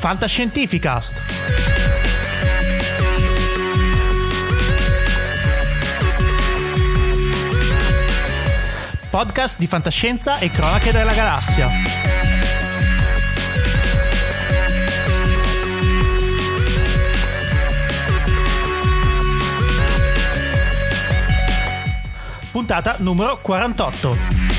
Fantascientificast. Podcast di fantascienza e cronache della galassia. Puntata numero 48.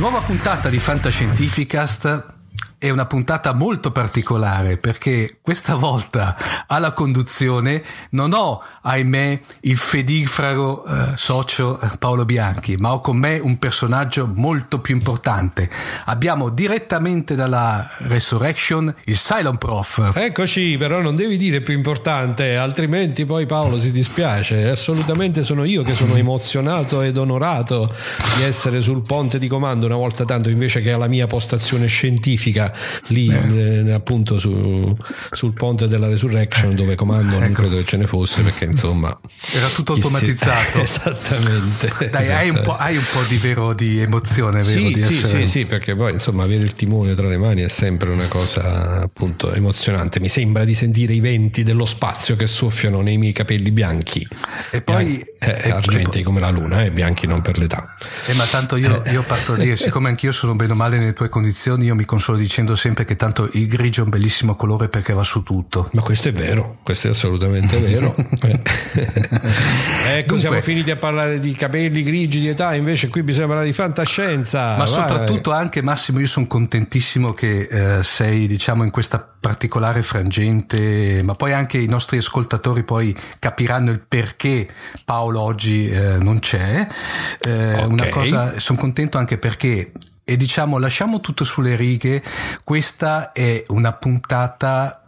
Nuova puntata di Fantascientificast è una puntata molto particolare perché questa volta alla conduzione non ho, ahimè, il fedifrago eh, socio eh, Paolo Bianchi, ma ho con me un personaggio molto più importante. Abbiamo direttamente dalla Resurrection il Cylon Prof. Eccoci, però non devi dire più importante, altrimenti poi Paolo si dispiace. Assolutamente sono io che sono emozionato ed onorato di essere sul ponte di comando una volta tanto invece che alla mia postazione scientifica lì eh, appunto su, sul ponte della Resurrection dove comando non ecco. credo che ce ne fosse perché insomma era tutto automatizzato si... esattamente. Dai esatto. hai, un hai, un po', di vero di emozione vero, sì di sì, essere... sì sì perché poi insomma avere il timone tra le mani è sempre una cosa appunto emozionante. Mi sembra di sentire i venti dello spazio che soffiano nei miei capelli bianchi. E poi eh, eh, argenti come la luna e eh, bianchi non per l'età. Eh, ma tanto io, io parto lì siccome anch'io sono bene o male nelle tue condizioni io mi consolo dicendo dicendo sempre che tanto il grigio è un bellissimo colore perché va su tutto. Ma questo è vero, questo è assolutamente vero. ecco, Dunque, siamo finiti a parlare di capelli grigi, di età, invece qui bisogna parlare di fantascienza. Ma Vai. soprattutto anche Massimo, io sono contentissimo che eh, sei diciamo in questa particolare frangente, ma poi anche i nostri ascoltatori poi capiranno il perché Paolo oggi eh, non c'è. Eh, okay. Una cosa, sono contento anche perché e diciamo lasciamo tutto sulle righe, questa è una puntata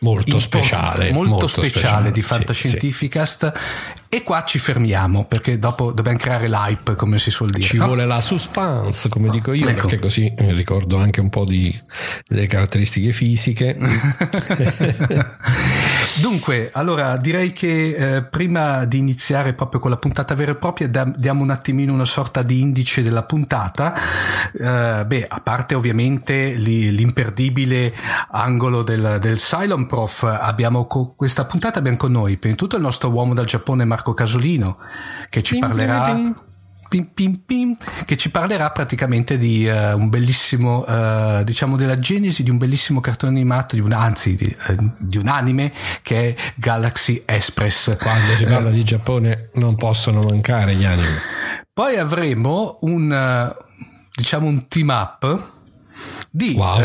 molto speciale, molto, molto speciale, speciale, di Fantascientificast sì, sì. E qua ci fermiamo perché dopo dobbiamo creare l'hype come si suol dire ci no? vuole la suspense come dico io ecco. perché così eh, ricordo anche un po' di, delle caratteristiche fisiche Dunque, allora direi che eh, prima di iniziare proprio con la puntata vera e propria da, diamo un attimino una sorta di indice della puntata. Eh, beh, a parte ovviamente li, l'imperdibile angolo del, del Cylon Prof, abbiamo co- questa puntata abbiamo con noi prima di tutto il nostro uomo dal Giappone Marco Casolino che ci parlerà pim, pim, pim, che ci parlerà praticamente di uh, un bellissimo, uh, diciamo della genesi di un bellissimo cartone animato, di un, anzi di, uh, di, un anime che è Galaxy Express. Quando si parla di Giappone non possono mancare gli anime. Poi avremo un, diciamo un team up di Wow.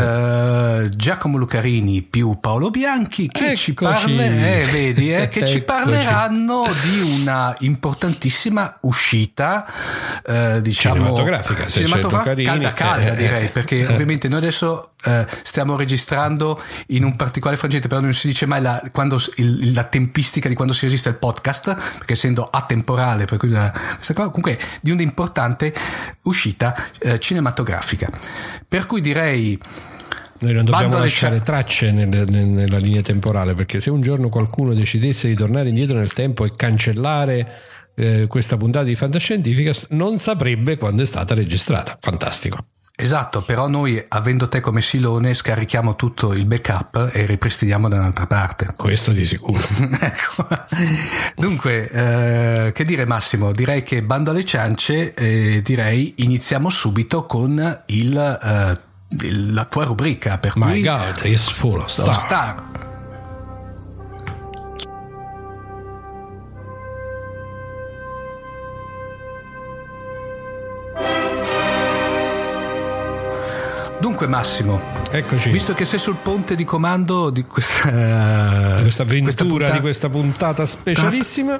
eh, Giacomo Lucarini più Paolo Bianchi che, ci, parle- eh, vedi, eh, che ci parleranno di una importantissima uscita eh, diciamo Cinematografica, cinematografica calda calda eh, direi eh, perché eh. ovviamente noi adesso eh, stiamo registrando in un particolare frangente però non si dice mai la, quando il- la tempistica di quando si registra il podcast perché essendo atemporale per cui la- questa cosa comunque di una importante uscita eh, cinematografica per cui direi Noi non dobbiamo lasciare cia- tracce nel- nel- nella linea temporale perché se un giorno qualcuno decidesse di tornare indietro nel tempo e cancellare eh, questa puntata di fantascientifica non saprebbe quando è stata registrata. Fantastico. Esatto, però noi avendo te come Silone scarichiamo tutto il backup e ripristiniamo da un'altra parte. Questo di sicuro. ecco. Dunque, eh, che dire Massimo? Direi che bando alle ciance, eh, direi iniziamo subito con il, eh, il- la tua rubrica. Per My cui God, is full of Star. star. Dunque Massimo, Eccoci. visto che sei sul ponte di comando di questa, Di questa avventura puntata- di questa puntata specialissima.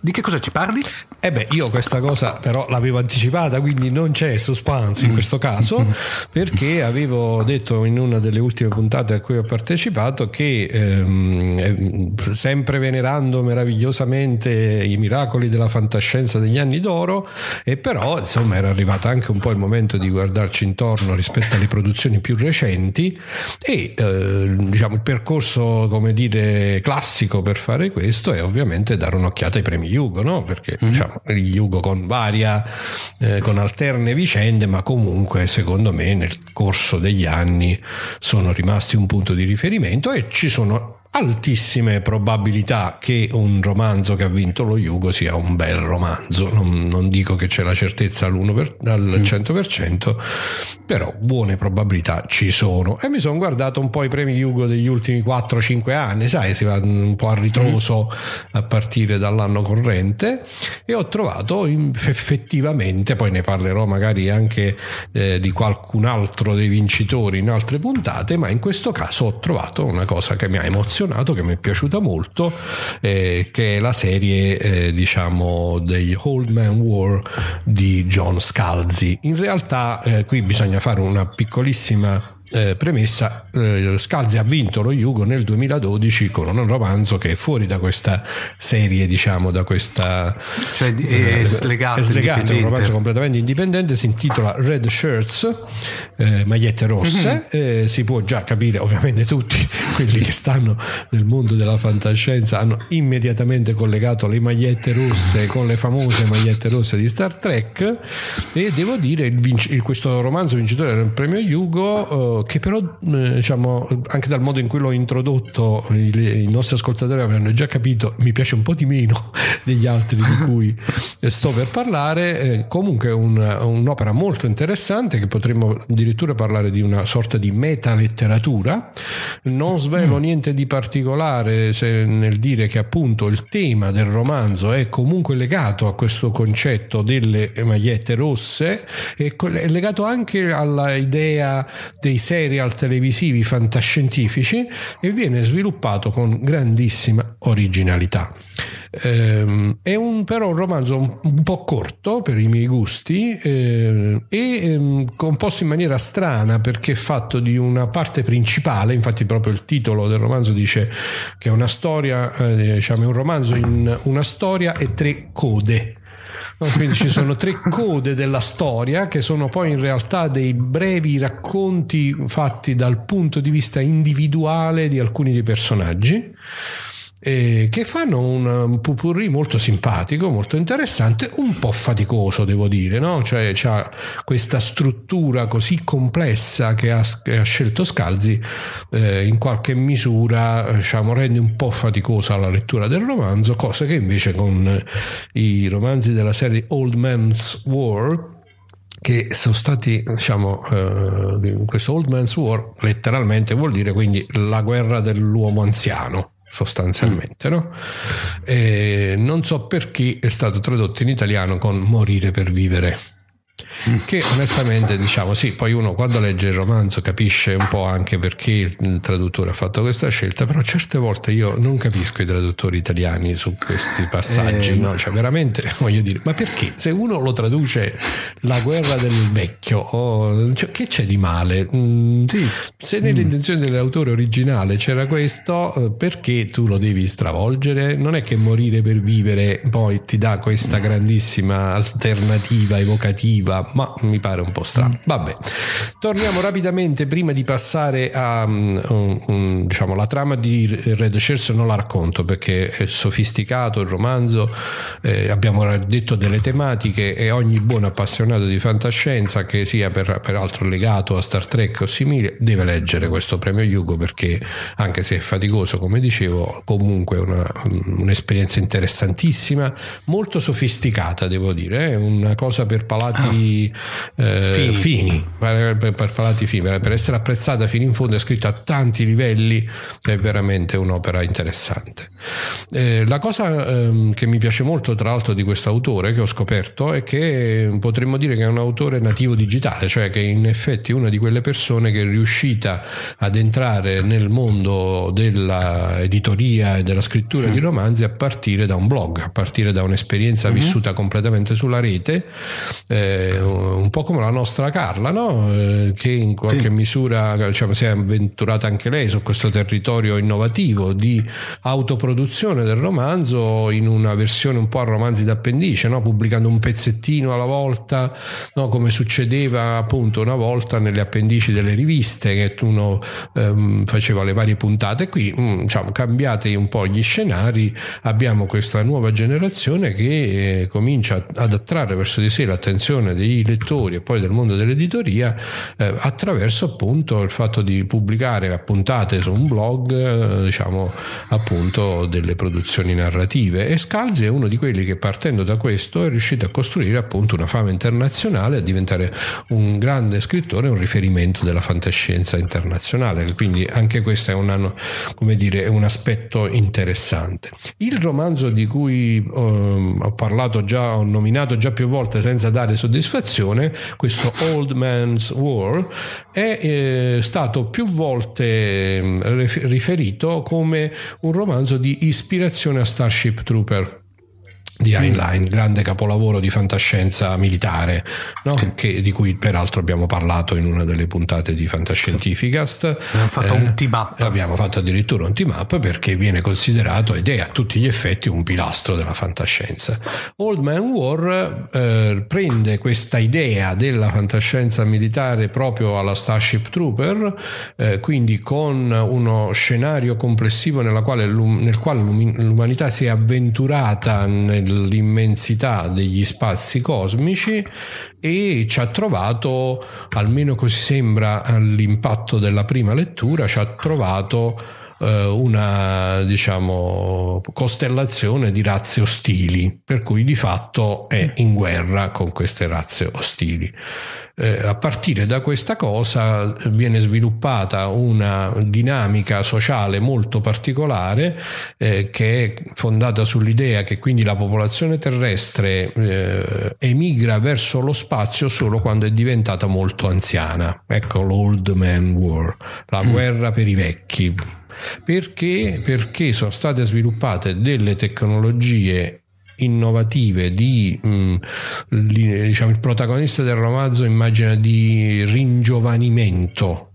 Di che cosa ci parli? E beh, io questa cosa però l'avevo anticipata, quindi non c'è suspense in questo caso, perché avevo detto in una delle ultime puntate a cui ho partecipato che ehm, eh, sempre venerando meravigliosamente i miracoli della fantascienza degli anni d'oro, e però insomma era arrivato anche un po' il momento di guardarci intorno rispetto alle produzioni più recenti e eh, diciamo il percorso come dire classico per fare questo è ovviamente dare un'occhiata ai premi Yugo, no? perché diciamo gli Yugo con varia eh, con alterne vicende ma comunque secondo me nel corso degli anni sono rimasti un punto di riferimento e ci sono altissime probabilità che un romanzo che ha vinto lo Yugo sia un bel romanzo. Non, non dico che c'è la certezza per- al 100% però buone probabilità ci sono. E mi sono guardato un po' i premi Yugo degli ultimi 4-5 anni sai si va un po' a ritroso a partire dall'anno corrente e ho trovato effettivamente poi ne parlerò magari anche eh, di qualcun altro dei vincitori in altre puntate ma in questo caso ho trovato una cosa che mi ha emozionato che mi è piaciuta molto eh, che è la serie eh, diciamo degli Old Man War di John Scalzi. In realtà eh, qui bisogna fare una piccolissima eh, premessa, eh, Scalzi ha vinto lo Yugo nel 2012 con un romanzo che è fuori da questa serie, diciamo, da questa... Cioè è slegato, è slegato, è un romanzo completamente indipendente, si intitola Red Shirts, eh, magliette rosse, eh, si può già capire, ovviamente tutti quelli che stanno nel mondo della fantascienza hanno immediatamente collegato le magliette rosse con le famose magliette rosse di Star Trek. E devo dire il vinc- il- questo romanzo vincitore del premio Yugo che però eh, diciamo anche dal modo in cui l'ho introdotto i, i nostri ascoltatori avranno già capito mi piace un po' di meno degli altri di cui sto per parlare eh, comunque un- un'opera molto interessante che potremmo addirittura parlare di una sorta di metaletteratura. Non svelo niente di particolare nel dire che appunto il tema del romanzo è comunque legato a questo concetto delle magliette rosse e è legato anche alla idea dei serial televisivi fantascientifici e viene sviluppato con grandissima originalità. Ehm, è un, però un romanzo un, un po' corto per i miei gusti eh, e ehm, composto in maniera strana perché è fatto di una parte principale, infatti proprio il titolo del romanzo dice che è una storia, eh, diciamo è un romanzo in una storia e tre code. No, Quindi ci sono tre code della storia che sono poi in realtà dei brevi racconti fatti dal punto di vista individuale di alcuni dei personaggi eh, che fanno un, un pupurri molto simpatico, molto interessante, un po' faticoso devo dire, no? cioè c'ha questa struttura così complessa che ha, che ha scelto Scalzi eh, in qualche misura diciamo, rende un po' faticosa la lettura del romanzo, cosa che invece con eh, i romanzi della serie Old Man's War che sono stati, diciamo, eh, questo Old Man's War letteralmente vuol dire quindi la guerra dell'uomo anziano sostanzialmente, no? Non so perché è stato tradotto in italiano con morire per vivere. Che onestamente diciamo sì, poi uno quando legge il romanzo capisce un po' anche perché il traduttore ha fatto questa scelta, però certe volte io non capisco i traduttori italiani su questi passaggi, eh, no? cioè veramente voglio dire, ma perché se uno lo traduce la guerra del vecchio, oh, cioè, che c'è di male? Mm, sì. Se nell'intenzione mm. dell'autore originale c'era questo, perché tu lo devi stravolgere? Non è che morire per vivere poi ti dà questa grandissima alternativa evocativa, ma mi pare un po' strano. Mm. Vabbè, torniamo rapidamente prima di passare a um, um, diciamo, la trama di Red Shirts non la racconto perché è sofisticato il romanzo, eh, abbiamo detto delle tematiche e ogni buon appassionato di fantascienza che sia per, peraltro legato a Star Trek o simile deve leggere questo premio Hugo perché anche se è faticoso come dicevo comunque è una, un'esperienza interessantissima, molto sofisticata devo dire, è una cosa per palati eh, fini, fini. Per, per, per, palati fini, per essere apprezzata fino in fondo, è scritta a tanti livelli, è veramente un'opera interessante. Eh, la cosa eh, che mi piace molto tra l'altro di questo autore che ho scoperto è che potremmo dire che è un autore nativo digitale, cioè che in effetti è una di quelle persone che è riuscita ad entrare nel mondo dell'editoria e della scrittura di romanzi a partire da un blog, a partire da un'esperienza mm-hmm. vissuta completamente sulla rete, eh, un po' come la nostra Carla, no? eh, che in qualche sì. misura diciamo, si è avventurata anche lei su questo territorio innovativo di autoproduzione del romanzo in una versione un po' a romanzi d'appendice, no? pubblicando un pezzettino alla volta, no? come succedeva appunto una volta nelle appendici delle riviste che uno ehm, faceva le varie puntate. Qui mm, diciamo, cambiati un po' gli scenari, abbiamo questa nuova generazione che eh, comincia ad attrarre verso di sé l'attenzione dei lettori e poi del mondo dell'editoria eh, attraverso appunto il fatto di pubblicare a puntate su un blog eh, diciamo appunto delle produzioni narrative. E Scalzi è uno di quelli che partendo da questo è riuscito a costruire appunto una fama internazionale a diventare un grande scrittore un riferimento della fantascienza internazionale. Quindi anche questo è un, come dire, è un aspetto interessante. Il romanzo di cui eh, ho parlato già ho nominato già più volte senza dare soddisfazione questo Old Man's War è eh, stato più volte mm, riferito come un romanzo di ispirazione a Starship Trooper di Heinlein, grande capolavoro di fantascienza militare, no? sì. che, di cui peraltro abbiamo parlato in una delle puntate di Fantascientificast. Abbiamo fatto eh, un team up. Abbiamo fatto addirittura un team up perché viene considerato ed è a tutti gli effetti un pilastro della fantascienza. Old Man War eh, prende questa idea della fantascienza militare proprio alla Starship Trooper, eh, quindi con uno scenario complessivo quale, nel quale l'umanità si è avventurata nel nell'immensità degli spazi cosmici e ci ha trovato, almeno così sembra all'impatto della prima lettura, ci ha trovato eh, una diciamo costellazione di razze ostili, per cui di fatto è in guerra con queste razze ostili eh, a partire da questa cosa viene sviluppata una dinamica sociale molto particolare eh, che è fondata sull'idea che quindi la popolazione terrestre eh, emigra verso lo spazio solo quando è diventata molto anziana. Ecco l'Old Man War, la mm. guerra per i vecchi. Perché? Perché sono state sviluppate delle tecnologie innovative di mh, mm, diciamo, il protagonista del romanzo immagina di ringiovanimento.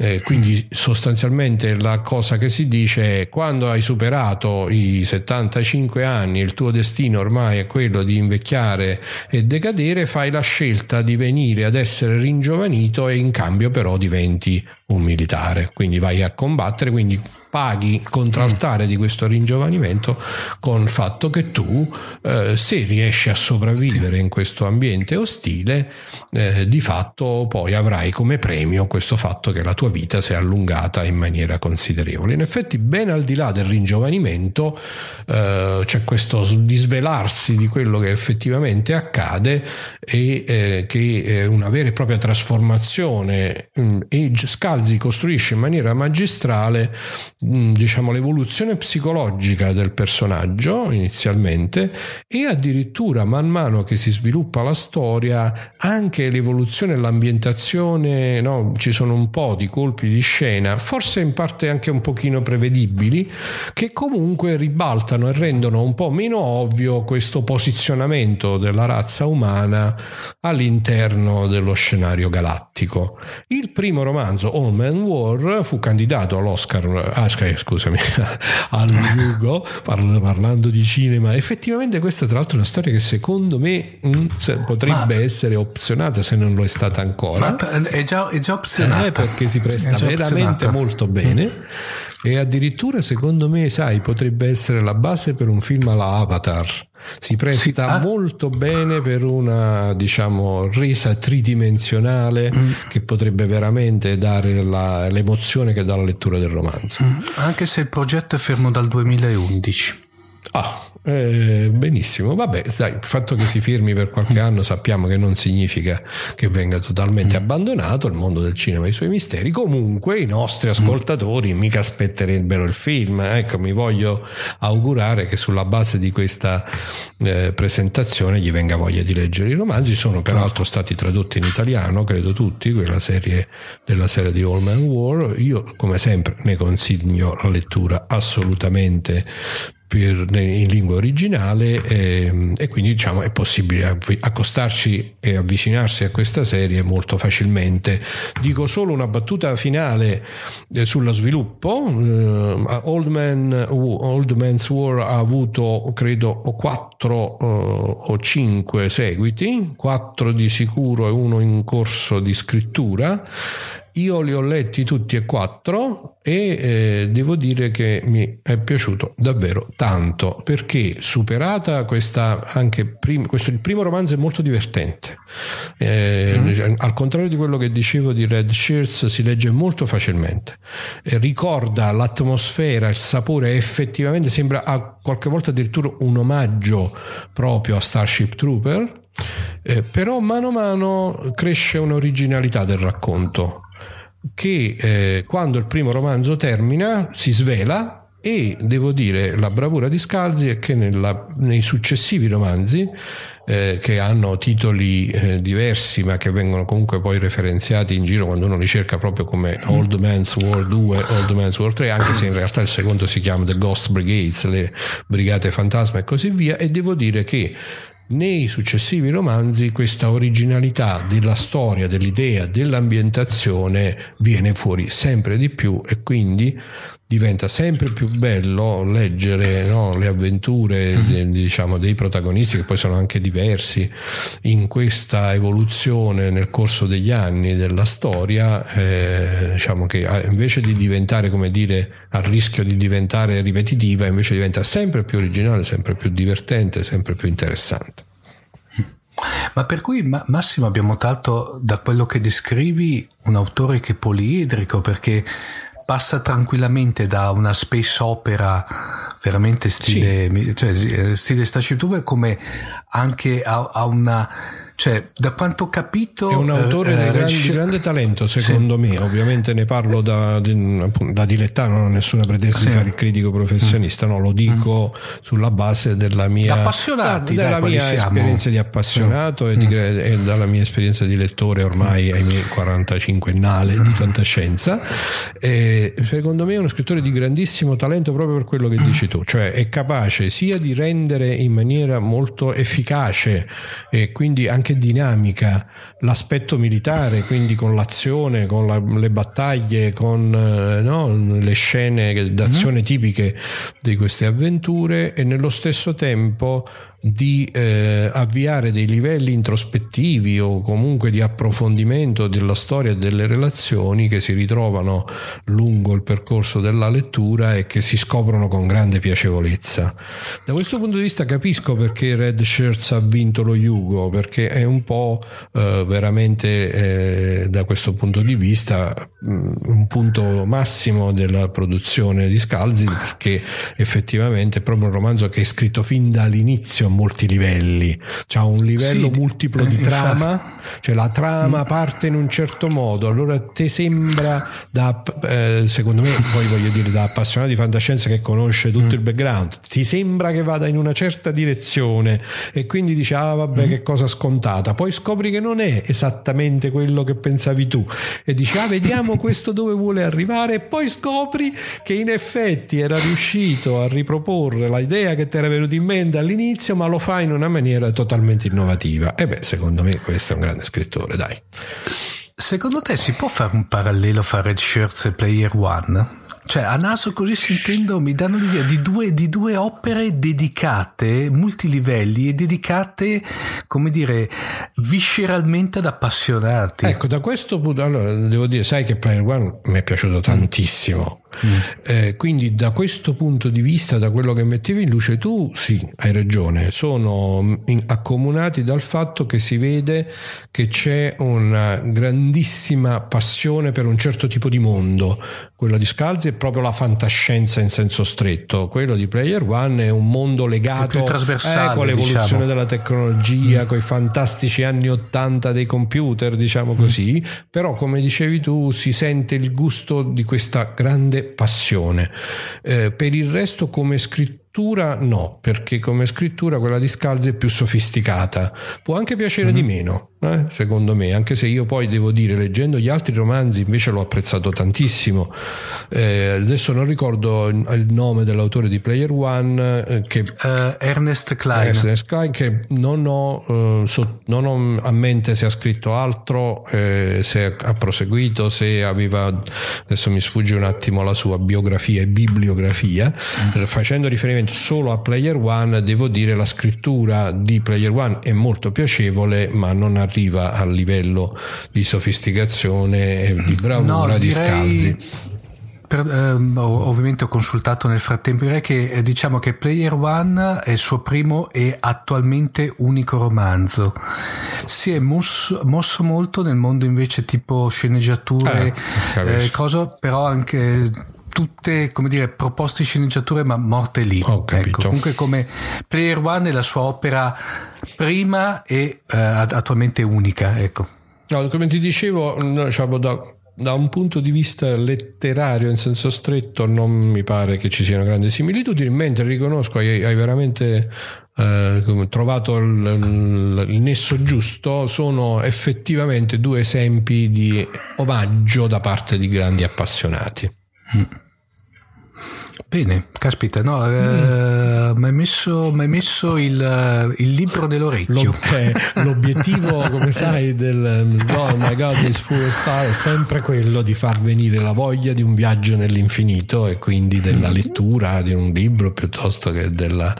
Eh, quindi sostanzialmente la cosa che si dice è quando hai superato i 75 anni il tuo destino ormai è quello di invecchiare e decadere fai la scelta di venire ad essere ringiovanito e in cambio però diventi un militare quindi vai a combattere quindi paghi contraltare di questo ringiovanimento con il fatto che tu eh, se riesci a sopravvivere in questo ambiente ostile eh, di fatto poi avrai come premio questo fatto che la tua vita si è allungata in maniera considerevole. In effetti, ben al di là del ringiovanimento, eh, c'è questo disvelarsi di quello che effettivamente accade e eh, che è una vera e propria trasformazione mm, e Scalzi costruisce in maniera magistrale diciamo, l'evoluzione psicologica del personaggio inizialmente e addirittura man mano che si sviluppa la storia anche l'evoluzione e l'ambientazione no? ci sono un po' di colpi di scena forse in parte anche un pochino prevedibili che comunque ribaltano e rendono un po' meno ovvio questo posizionamento della razza umana all'interno dello scenario galattico. Il primo romanzo, All Man War, fu candidato all'Oscar, ah, scusami, al Hugo, parlando di cinema. Effettivamente questa tra l'altro è una storia che secondo me mm, potrebbe Ma... essere opzionata se non lo è stata ancora. È già, è già opzionata. Eh, perché si presta veramente molto bene. Mm. E addirittura secondo me, sai, potrebbe essere la base per un film alla Avatar si presta sì, ah. molto bene per una diciamo resa tridimensionale mm. che potrebbe veramente dare la, l'emozione che dà la lettura del romanzo mm. anche se il progetto è fermo dal 2011 ah eh, benissimo, vabbè, dai, il fatto che si firmi per qualche anno sappiamo che non significa che venga totalmente mm. abbandonato il mondo del cinema e i suoi misteri. Comunque i nostri ascoltatori mm. mica aspetterebbero il film. Ecco, mi voglio augurare che sulla base di questa eh, presentazione gli venga voglia di leggere i romanzi. Sono peraltro stati tradotti in italiano, credo tutti, quella serie della serie di All Man War. Io, come sempre, ne consiglio la lettura assolutamente per, in lingua originale e, ehm, e, quindi diciamo è possibile accostarci e avvicinarsi a questa serie molto facilmente. Dico solo una battuta finale eh, sullo sviluppo. Uh, Old, Man, Old, Man's War ha avuto credo quattro uh, o cinque seguiti, quattro di sicuro e uno in corso di scrittura io li ho letti tutti e quattro e eh, devo dire che mi è piaciuto davvero tanto perché superata questa anche prim- questo il primo romanzo è molto divertente. Eh, mm. Al contrario di quello che dicevo di Red Shirts, si legge molto facilmente. Eh, ricorda l'atmosfera, il sapore, effettivamente sembra a qualche volta addirittura un omaggio proprio a Starship Trooper. Eh, però mano a mano cresce un'originalità del racconto che eh, quando il primo romanzo termina si svela e devo dire la bravura di Scalzi è che nella, nei successivi romanzi eh, che hanno titoli eh, diversi ma che vengono comunque poi referenziati in giro quando uno li cerca proprio come Old Man's War 2, Old Man's War 3 anche se in realtà il secondo si chiama The Ghost Brigades, le brigate fantasma e così via e devo dire che nei successivi romanzi questa originalità della storia, dell'idea, dell'ambientazione viene fuori sempre di più e quindi diventa sempre più bello leggere no, le avventure mm-hmm. diciamo, dei protagonisti che poi sono anche diversi in questa evoluzione nel corso degli anni della storia eh, diciamo che invece di diventare come dire a rischio di diventare ripetitiva invece diventa sempre più originale sempre più divertente sempre più interessante ma per cui Massimo abbiamo tratto da quello che descrivi un autore che è poliedrico perché passa tranquillamente da una space opera veramente stile, sì. cioè, eh, stile Starship Trooper come anche a, a una cioè, da quanto ho capito... È un autore eh, di, grande, di grande talento, secondo sì. me. Ovviamente ne parlo da, da dilettante, non ho nessuna pretesa sì. di fare il critico professionista, mm. no, lo dico mm. sulla base della mia, da, della dai, mia esperienza di appassionato sì. e, di, mm. e, dalla mia esperienza di lettore ormai ai miei 45 nale di fantascienza. E secondo me è uno scrittore di grandissimo talento proprio per quello che dici tu, cioè è capace sia di rendere in maniera molto efficace e quindi anche anche dinamica l'aspetto militare, quindi con l'azione, con la, le battaglie, con eh, no, le scene d'azione mm-hmm. tipiche di queste avventure e nello stesso tempo di eh, avviare dei livelli introspettivi o comunque di approfondimento della storia e delle relazioni che si ritrovano lungo il percorso della lettura e che si scoprono con grande piacevolezza. Da questo punto di vista capisco perché Red Shirts ha vinto lo Yugo, perché è un po' eh, veramente eh, da questo punto di vista mh, mm, un punto massimo della produzione di Scalzi perché effettivamente è proprio un romanzo che è scritto fin dall'inizio a molti livelli, c'ha un livello sì, multiplo di trama, cioè la trama parte in un certo modo, allora ti sembra da, eh, secondo me, poi voglio dire da appassionato di fantascienza che conosce tutto il background, ti sembra che vada in una certa direzione e quindi dici ah vabbè mm. che cosa scontata, poi scopri che non è esattamente quello che pensavi tu. E dici ah vediamo questo dove vuole arrivare. E poi scopri che in effetti era riuscito a riproporre l'idea che ti era venuta in mente all'inizio ma lo fa in una maniera totalmente innovativa. E beh secondo me questo è un grande scrittore dai. Secondo te si può fare un parallelo fra Red Shirts e Player One? Cioè, a naso così sentendo mi danno l'idea di due, di due opere dedicate, multilivelli e dedicate, come dire, visceralmente ad appassionati. Ecco, da questo punto, allora devo dire, sai che Player One mi è piaciuto tantissimo. Mm. Eh, quindi da questo punto di vista, da quello che mettevi in luce tu, sì, hai ragione, sono in, accomunati dal fatto che si vede che c'è una grandissima passione per un certo tipo di mondo. Quello di Scalzi è proprio la fantascienza in senso stretto, quello di Player One è un mondo legato eh, con l'evoluzione diciamo. della tecnologia, mm. con i fantastici anni 80 dei computer, diciamo così, mm. però come dicevi tu si sente il gusto di questa grande passione. Eh, per il resto come scrittura no, perché come scrittura quella di Scalzi è più sofisticata, può anche piacere mm-hmm. di mhm. meno, eh, secondo me, anche se io poi devo dire, leggendo gli altri romanzi invece l'ho apprezzato tantissimo. Eh, adesso non ricordo il nome dell'autore di Player One, eh, che, uh, Ernest Klein. Ernest Klein, che non ho, uh, so, non ho, a mente se ha scritto altro, eh, se ha proseguito, se aveva, adesso mi sfugge un attimo la sua biografia e bibliografia, mm. facendo riferimento solo a Player One, devo dire la scrittura di Player One è molto piacevole, ma non arriva al livello di sofisticazione e di bravura no, di Scalzi. Per, ehm, ovviamente ho consultato nel frattempo, direi che eh, diciamo che Player One è il suo primo e attualmente unico romanzo. Si è mosso, mosso molto nel mondo invece tipo sceneggiature, eh, eh, cosa, però anche tutte come dire proposte sceneggiature ma morte lì. Ecco, comunque come Player One è la sua opera prima e eh, attualmente unica ecco. No, come ti dicevo diciamo, da, da, un punto di vista letterario in senso stretto non mi pare che ci siano grandi similitudini mentre riconosco hai, hai veramente eh, trovato il, il, il, nesso giusto sono effettivamente due esempi di omaggio da parte di grandi appassionati. Mm. Bene, caspita, no, mm. eh, mi hai messo, messo il, il, libro nell'orecchio. Lo, eh, l'obiettivo, come sai, del oh my God, this full star è sempre quello di far venire la voglia di un viaggio nell'infinito e quindi della mm. lettura di un libro piuttosto che della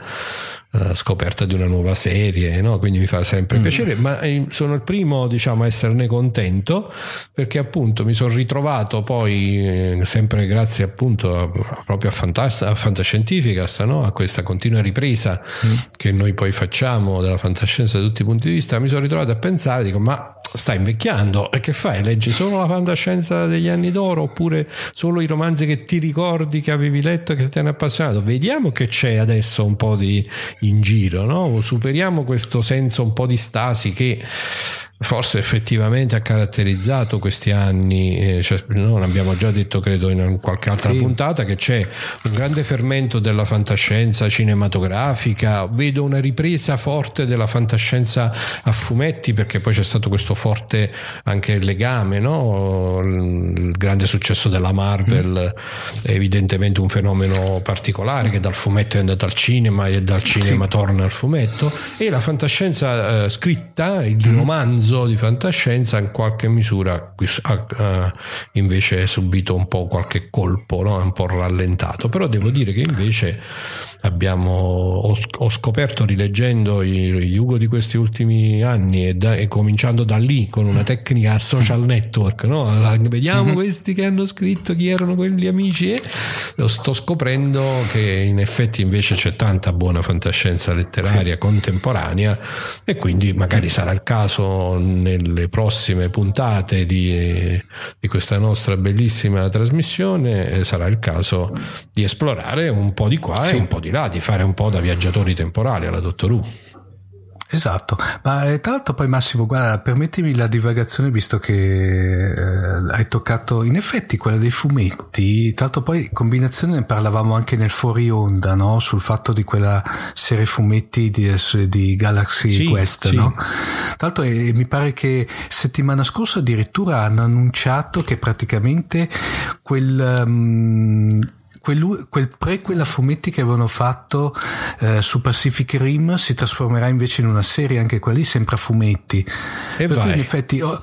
uh, scoperta di una nuova serie, no? quindi mi fa sempre mm. piacere, ma eh, sono il primo diciamo, a esserne contento perché appunto mi sono ritrovato poi, eh, sempre grazie appunto a, proprio a, Fantas- a Fantascientificast, no? a questa continua ripresa mm. che noi poi facciamo della fantascienza da tutti i punti di vista, mi sono ritrovato a pensare, dico ma sta invecchiando e che fai? Leggi solo la fantascienza degli anni d'oro oppure solo i romanzi che ti ricordi che avevi letto e che ti hanno appassionato? Vediamo che c'è adesso un po' di in giro, no? superiamo questo senso un po' di stasi che forse effettivamente ha caratterizzato questi anni, eh, cioè, non abbiamo già detto credo in qualche altra sì. puntata che c'è un grande fermento della fantascienza cinematografica, vedo una ripresa forte della fantascienza a fumetti perché poi c'è stato questo forte anche legame, no? il grande successo della Marvel mm. è evidentemente un fenomeno particolare che dal fumetto è andato al cinema e dal cinema sì. torna al fumetto e la fantascienza eh, scritta, il mm. romanzo romanzo di fantascienza in qualche misura ha invece subito un po' qualche colpo, no? un po' rallentato, però devo dire che invece abbiamo, ho, ho scoperto rileggendo gli Ugo di questi ultimi anni e, da, e, cominciando da lì con una tecnica social network, no? vediamo questi che hanno scritto chi erano quelli amici e sto scoprendo che in effetti invece c'è tanta buona fantascienza letteraria sì. contemporanea e quindi magari sarà il caso nelle prossime puntate di, di questa nostra bellissima trasmissione eh, sarà il caso di esplorare un po' di qua sì. e un po' di là, di fare un po' da viaggiatori temporali alla Dottor Who. Esatto, ma eh, tra l'altro poi Massimo, guarda, permettimi la divagazione visto che eh, hai toccato in effetti quella dei fumetti, tra l'altro poi combinazione ne parlavamo anche nel fuori onda, no? sul fatto di quella serie fumetti di, di Galaxy sì, Quest, sì. no? Tra l'altro eh, mi pare che settimana scorsa addirittura hanno annunciato che praticamente quel... Um, quel, quel prequel a fumetti che avevano fatto eh, su Pacific Rim si trasformerà invece in una serie anche quella lì sempre a fumetti e vai. in effetti oh,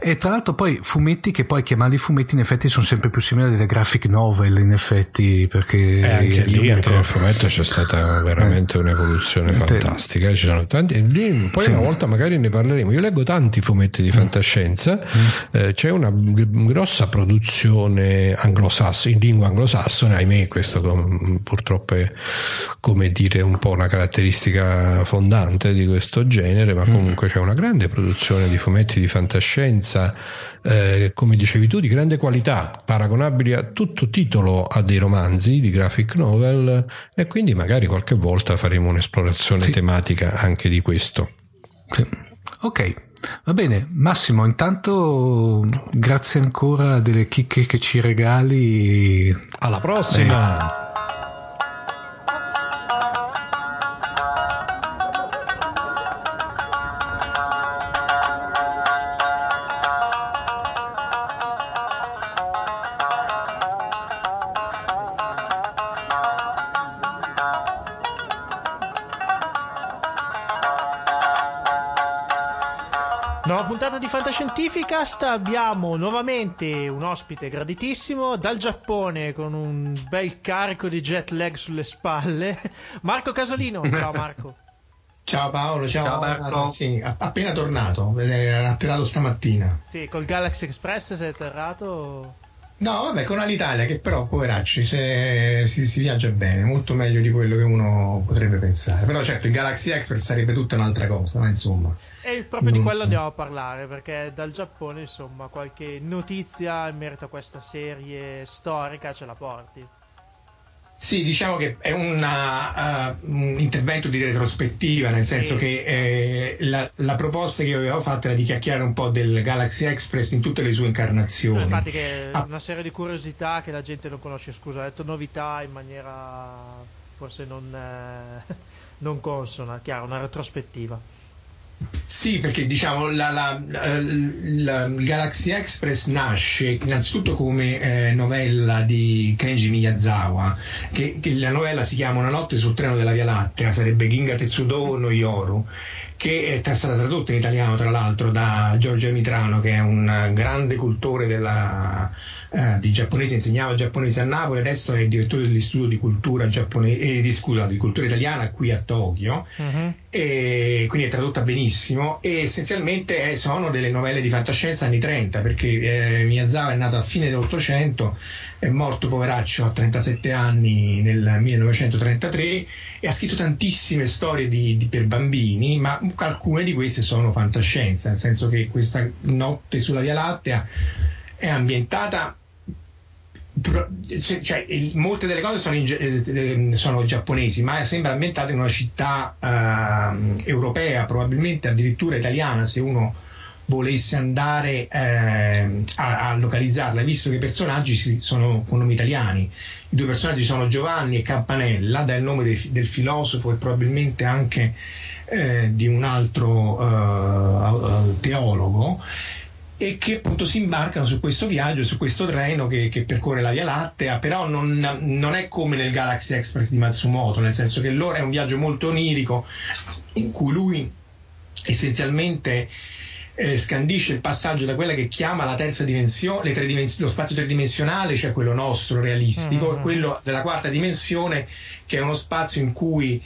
e tra l'altro poi fumetti che poi chiamarli fumetti in effetti sono sempre più simili alle graphic novel in effetti perché eh, anche lì anche nel fumetto c'è stata veramente eh. un'evoluzione fantastica ci sono tanti lì, poi sì. una volta magari ne parleremo io leggo tanti fumetti di mm. fantascienza mm. eh, c'è una g- grossa produzione anglosassone in lingua anglosassone ahimè questo purtroppo è come dire un po' una caratteristica fondante di questo genere, ma mm. comunque c'è una grande produzione di fumetti di fantascienza, eh, come dicevi tu, di grande qualità, paragonabili a tutto titolo a dei romanzi di graphic novel e quindi magari qualche volta faremo un'esplorazione sì. tematica anche di questo. Sì. Ok, Va bene, Massimo, intanto grazie ancora delle chicche che ci regali. Alla prossima! Eh. Fantascientificast abbiamo nuovamente un ospite graditissimo dal Giappone con un bel carico di jet lag sulle spalle, Marco Casolino. Ciao Marco. Ciao Paolo, ciao, ciao Marco. Sì, appena tornato, era atterrato stamattina. Sì, col Galaxy Express sei atterrato? No, vabbè, con Alitalia che però, poveracci, se, si, si, viaggia bene, molto meglio di quello che uno potrebbe pensare. Però certo, il Galaxy Express sarebbe tutta un'altra cosa, ma insomma. E proprio di quello andiamo a parlare, perché dal Giappone, insomma, qualche notizia in merito a questa serie storica ce la porti. Sì, diciamo che è una, uh, un intervento di retrospettiva, nel senso sì. che eh, la, la, proposta che io avevo fatto era di chiacchierare un po' del Galaxy Express in tutte le sue incarnazioni. infatti che ah. una serie di curiosità che la gente non conosce, scusa, ho detto novità in maniera forse non, eh, non consona, chiaro, una retrospettiva. Sì, perché diciamo la, la, la, il Galaxy Express nasce innanzitutto come eh, novella di Kenji Miyazawa, che, che, la novella si chiama Una notte sul treno della Via Lattea, sarebbe Ginga Tetsudo no Yoru, che è stata tradotta in italiano tra l'altro da Giorgio Mitrano, che è un grande cultore della eh, di giapponese, insegnava giapponese a Napoli, adesso è direttore dell'istituto di cultura giapponese, eh, di, scusa, di cultura italiana qui a Tokyo, uh-huh. e quindi è tradotta benissimo e essenzialmente sono delle novelle di fantascienza anni 30 perché eh, Miyazawa è nato a fine dell'Ottocento, è morto poveraccio a 37 anni nel 1933 e ha scritto tantissime storie di, di, per bambini, ma alcune di queste sono fantascienza, nel senso che questa notte sulla Via Lattea è ambientata cioè, molte delle cose sono, in, eh, eh, sono, giapponesi, ma sembra ambientata in una città uh, europea, probabilmente addirittura italiana, se uno volesse andare eh, a, a, localizzarla, visto che i personaggi sono con nomi italiani. I due personaggi sono Giovanni e Campanella, dal nome de, del filosofo e probabilmente anche eh, di un altro uh, teologo e che appunto si imbarcano su questo viaggio, su questo treno che, che percorre la Via Lattea, però non, non, è come nel Galaxy Express di Matsumoto, nel senso che loro è un viaggio molto onirico in cui lui essenzialmente eh, scandisce il passaggio da quella che chiama la terza dimensione, dimens- lo spazio tridimensionale, cioè quello nostro realistico, mm-hmm. quello della quarta dimensione, che è uno spazio in cui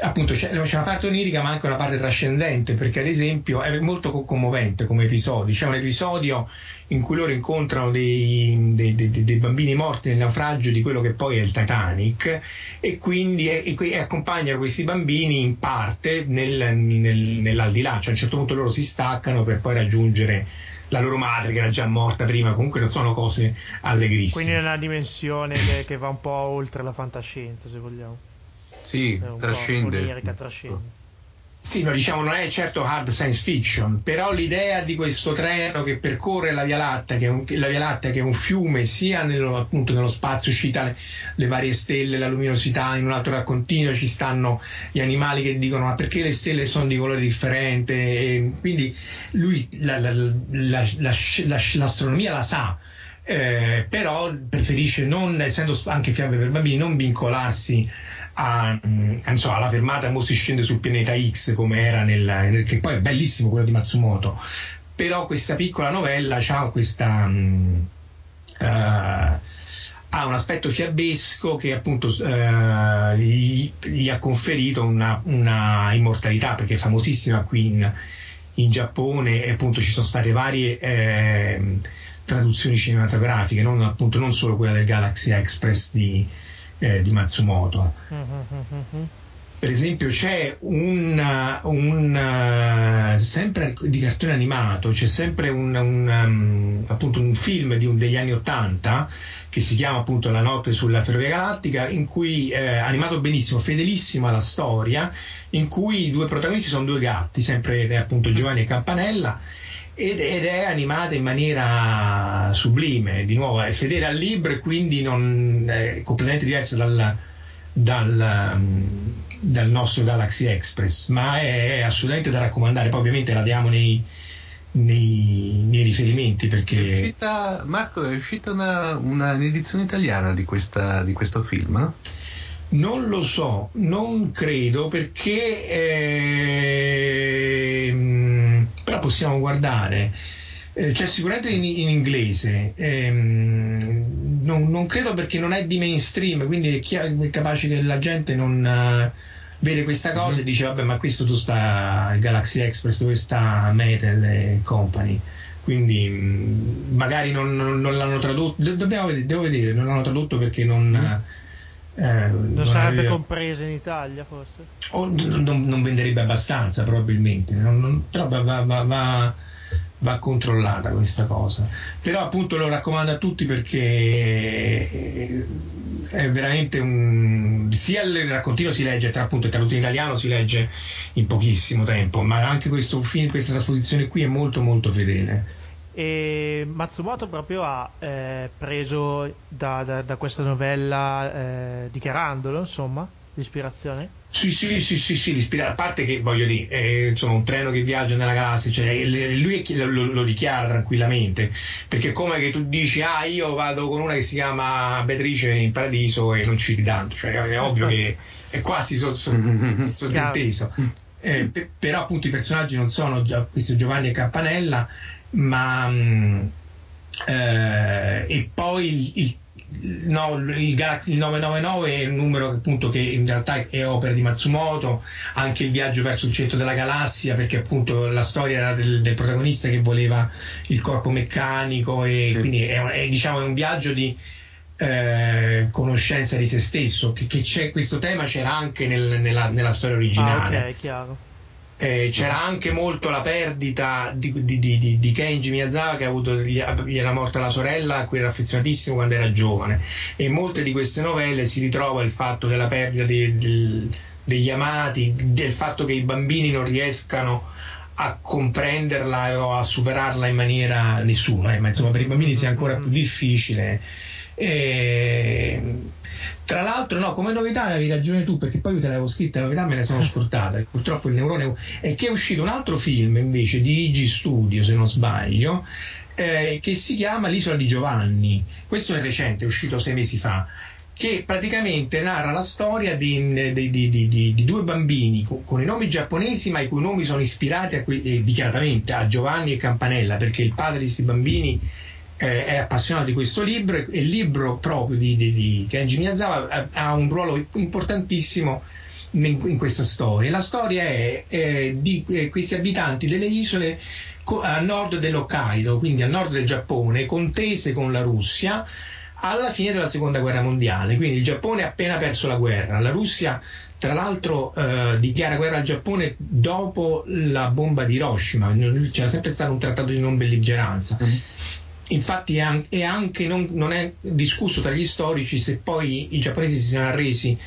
appunto c'è, una parte onirica ma anche una parte trascendente perché ad esempio è molto commovente come episodio c'è un episodio in cui loro incontrano dei, dei, dei, dei bambini morti nel naufragio di quello che poi è il Titanic e quindi e, e accompagnano questi bambini in parte nel, nel, nell'aldilà cioè a un certo punto loro si staccano per poi raggiungere la loro madre che era già morta prima, comunque non sono cose allegrissime. Quindi è una dimensione che, che va un po' oltre la fantascienza, se vogliamo. Sì, trascende. Onirica, trascende. Sì, no, diciamo non è certo hard science fiction, però l'idea di questo treno che percorre la Via Lattea, che è un, Via Lattea, che è un fiume sia nello, appunto, nello spazio, uscita le, le, varie stelle, la luminosità, in un altro raccontino ci stanno gli animali che dicono ma perché le stelle sono di colore differente, e quindi lui la, la, la, l'astronomia la sa, eh, però preferisce non, essendo anche fiabe per bambini, non vincolarsi a, insomma, alla fermata mo si scende sul pianeta X come era nel, nel, che poi è bellissimo quello di Matsumoto. Però questa piccola novella ha questa uh, ha un aspetto fiabesco che appunto uh, gli, gli, ha conferito una, una, immortalità perché è famosissima qui in, in Giappone e appunto ci sono state varie eh, traduzioni cinematografiche non, appunto, non solo quella del Galaxy Express di, eh, di Matsumoto. Per esempio c'è un, un, sempre di cartone animato, c'è sempre un, un, um, appunto un film un, degli anni Ottanta che si chiama appunto La notte sulla ferrovia galattica, in cui eh, animato benissimo, fedelissimo alla storia, in cui i due protagonisti sono due gatti, sempre appunto Giovanni e Campanella, ed, ed, è animata in maniera sublime, di nuovo è fedele al libro e quindi non, è completamente diversa dal, dal, dal, nostro Galaxy Express, ma è, è, assolutamente da raccomandare, poi ovviamente la diamo nei, nei, nei riferimenti perché... È uscita, Marco, è uscita una, una, un'edizione italiana di, questa, di questo film? Non lo so, non credo perché... Eh, però possiamo guardare. Eh, c'è sicuramente in, in inglese, ehm, non, non, credo perché non è di mainstream, quindi è, chiaro, è capace che la gente non uh, vede questa cosa mm-hmm. e dice vabbè ma questo tu sta Galaxy Express, dove sta Metal e Company quindi mh, magari non, non, non, l'hanno tradotto dobbiamo vedere, devo vedere non l'hanno tradotto perché non mm. Eh, non, sarebbe aveva... compresa in Italia forse? O non, non venderebbe abbastanza probabilmente, però va, va, va, va, controllata questa cosa. Però appunto lo raccomando a tutti perché è veramente un... sia il raccontino si legge, tra appunto il tradotto in italiano si legge in pochissimo tempo, ma anche questo film, questa trasposizione qui è molto molto fedele e Matsumoto proprio ha eh, preso da, da, da, questa novella eh, dichiarandolo insomma l'ispirazione? Sì sì sì sì, sì a parte che voglio dire è insomma, un treno che viaggia nella galassia cioè, lui lo, lo, dichiara tranquillamente perché come che tu dici ah io vado con una che si chiama Beatrice in paradiso e non ci ridanno cioè è ovvio che è quasi sottinteso eh, però appunto i personaggi non sono questo Giovanni e Campanella ma mm, eh, e poi il, il, no, il Galaxy il 999 è un numero appunto che in realtà è opera di Matsumoto anche il viaggio verso il centro della galassia perché appunto la storia era del, del protagonista che voleva il corpo meccanico e sì. quindi è, è, diciamo, è un viaggio di eh, conoscenza di se stesso che, che c'è questo tema c'era anche nel, nella, nella, storia originale ah, ok chiaro eh, c'era anche molto la perdita di, di, di, di Kenji Miyazawa che ha avuto, gli, gli era morta la sorella a cui era affezionatissimo quando era giovane e in molte di queste novelle si ritrova il fatto della perdita di, degli amati, del fatto che i bambini non riescano a comprenderla o a superarla in maniera nessuna, eh, ma insomma per i bambini sia ancora più difficile. E tra l'altro, no, come novità avevi ragione tu, perché poi io te l'avevo scritta, le novità me le sono scordate. Purtroppo il neurone è che è uscito un altro film invece di Ig Studio, se non sbaglio, eh, che si chiama L'isola di Giovanni. Questo è recente, è uscito sei mesi fa che praticamente narra la storia di, di, di, di due bambini con, con, i nomi giapponesi, ma i cui nomi sono ispirati a, eh, dichiaratamente a Giovanni e Campanella, perché il padre di questi bambini eh, è appassionato di questo libro e il libro proprio di, Kenji Miyazawa ha, ha un ruolo importantissimo in, in, questa storia. La storia è, è di eh, questi abitanti delle isole a nord dell'Hokkaido, quindi a nord del Giappone, contese con la Russia alla fine della seconda guerra mondiale. Quindi il Giappone ha appena perso la guerra, la Russia tra l'altro eh, dichiara guerra al Giappone dopo la bomba di Hiroshima, c'era sempre stato un trattato di non belligeranza. Mm. Infatti è, an- è anche non, non, è discusso tra gli storici se poi i giapponesi si siano arresi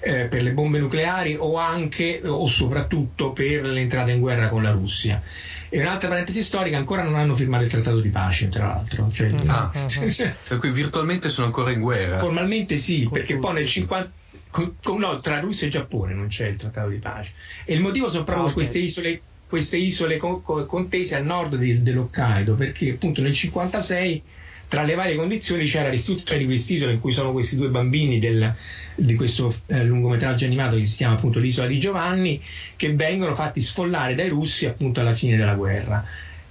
eh, per le bombe nucleari o anche o soprattutto per l'entrata in guerra con la Russia. E un'altra parentesi storica, ancora non hanno firmato il trattato di pace, tra l'altro. Cioè, ah, per cui virtualmente sono ancora in guerra. Formalmente sì, con perché poi nel 50... Con, con, no, tra Russia e Giappone non c'è il trattato di pace. E il motivo sono proprio ah, okay. queste isole queste isole contese a nord di, dell'Hokkaido perché appunto nel 1956 tra le varie condizioni c'era l'istituzione di quest'isola in cui sono questi due bambini del, di questo eh, lungometraggio animato che si chiama appunto L'isola di Giovanni, che vengono fatti sfollare dai russi appunto alla fine della guerra.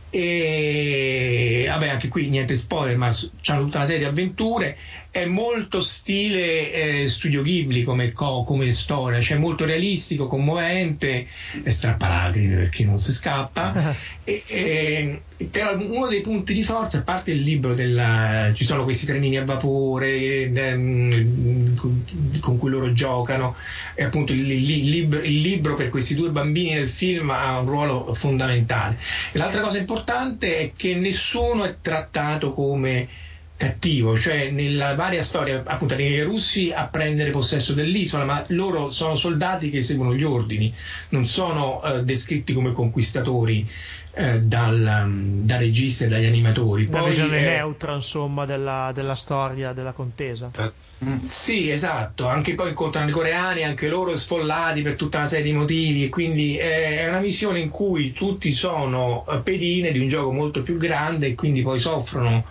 E vabbè, anche qui niente spoiler, ma c'hanno tutta una serie di avventure. È molto stile eh, studio Ghibli come, come, storia, cioè molto realistico, commovente, e strappalacrime perché non si scappa. e, e, però uno dei punti di forza, a parte il libro della, ci sono questi trenini a vapore ehm, con cui loro giocano, e appunto il, il, libro, il, libro, per questi due bambini nel film ha un ruolo fondamentale. E l'altra cosa importante è che nessuno è trattato come cattivo, cioè nella varia storia appunto i russi a prendere possesso dell'isola, ma loro sono soldati che seguono gli ordini, non sono eh, descritti come conquistatori eh, dal, um, da regista e dagli animatori. Una visione eh, neutra, insomma, della, della, storia della contesa. Eh, mm. Sì, esatto, anche poi incontrano i coreani, anche loro sfollati per tutta una serie di motivi e quindi è una visione in cui tutti sono eh, pedine di un gioco molto più grande e quindi poi soffrono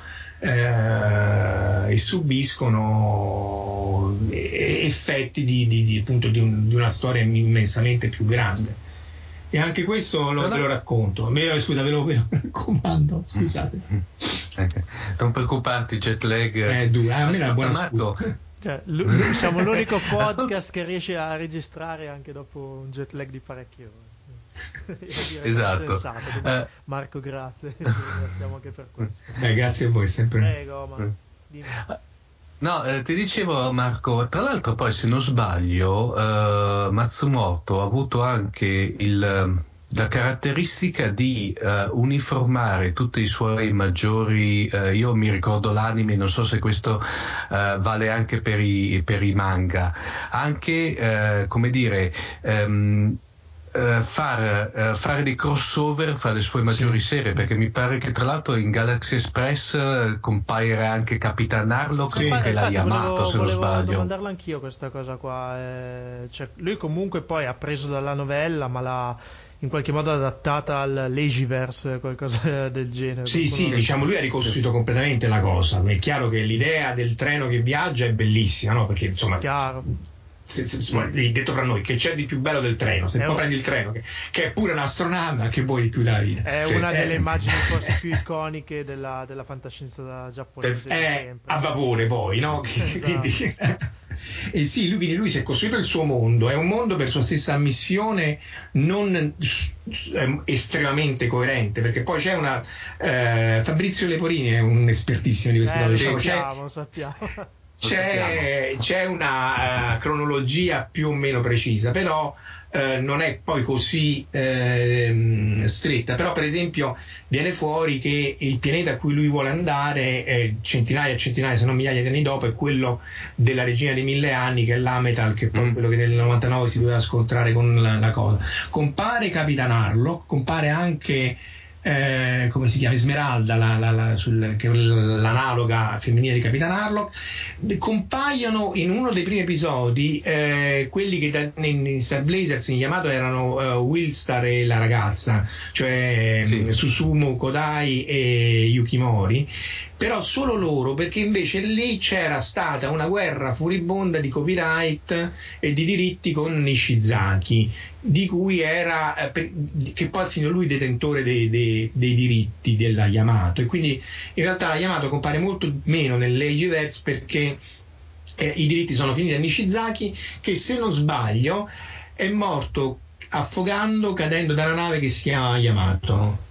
eh, e subiscono effetti di, di, di, appunto, di, un, di una storia immensamente più grande. E anche questo lo, ve lo racconto. Me, scusa, ve lo, ve lo raccomando. Scusate. Okay. Non preoccuparti, jet lag. Eh, dura. A me è una buona Marco. Cioè, l- siamo l'unico podcast che riesce a registrare anche dopo un jet lag di parecchie ore. Esatto. Uh, Marco, grazie. Ringraziamo anche per questo. Eh, grazie a voi, sempre. Prego, ma dimmi. No, eh, ti dicevo Marco, tra l'altro poi se non sbaglio eh, Matsumoto ha avuto anche il, la caratteristica di uh, uniformare tutti i suoi maggiori, uh, io mi ricordo l'anime, non so se questo uh, vale anche per i, per i manga, anche come dire um, uh, far, uh, fare dei crossover fra le sue maggiori sì. serie perché mi pare che tra l'altro in Galaxy Express uh, compaire anche Capitan Harlock sì. che l'ha Yamato se non sbaglio volevo domandarla anch'io questa cosa qua eh, cioè, lui comunque poi ha preso dalla novella ma l'ha in qualche modo adattata al Legiverse, qualcosa del genere. Sì, sì, diciamo lui ha ricostruito completamente la cosa. È chiaro che l'idea del treno che viaggia è bellissima, no? Perché insomma. Chiaro se, se, detto fra noi, che c'è di più bello del treno. Se è poi un... prendi il treno, che, che, è pure un'astronave, che vuoi di più della vita? È una eh, delle immagini forse più iconiche della, della fantascienza giapponese. È a vapore, poi, no? Esatto. Quindi, e sì, lui, quindi lui si è costruito il suo mondo, è un mondo per sua stessa ammissione non eh, estremamente coerente, perché poi c'è una... Eh, Fabrizio Leporini è un espertissimo di queste eh, cose. Lo sappiamo, lo sappiamo. C'è, c'è, una uh, cronologia più o meno precisa, però uh, non è poi così uh, stretta. Però, per esempio, viene fuori che il pianeta a cui lui vuole andare, eh, centinaia e centinaia, se non migliaia di anni dopo, è quello della regina dei mille anni, che è l'Ametal, che è mm. quello che nel 99 si doveva scontrare con la, la cosa. Compare Capitan Harlock, compare anche eh, come si chiama, Esmeralda, la, la, la, sul, che è l'analoga femminile di Capitan Harlock, compaiono in uno dei primi episodi eh, quelli che da, in, in Star Blazers in Yamato erano uh, Willstar e la ragazza, cioè sì. Susumu Kodai e Yukimori però solo loro perché invece lì c'era stata una guerra furibonda di copyright e di diritti con Nishizaki di cui era eh, che poi fino a lui detentore dei, dei, dei, diritti della Yamato. E quindi in realtà la Yamato compare molto meno nell'Ageverse perché eh, i diritti sono finiti a Nishizaki che se non sbaglio è morto affogando cadendo da una nave che si chiama Yamato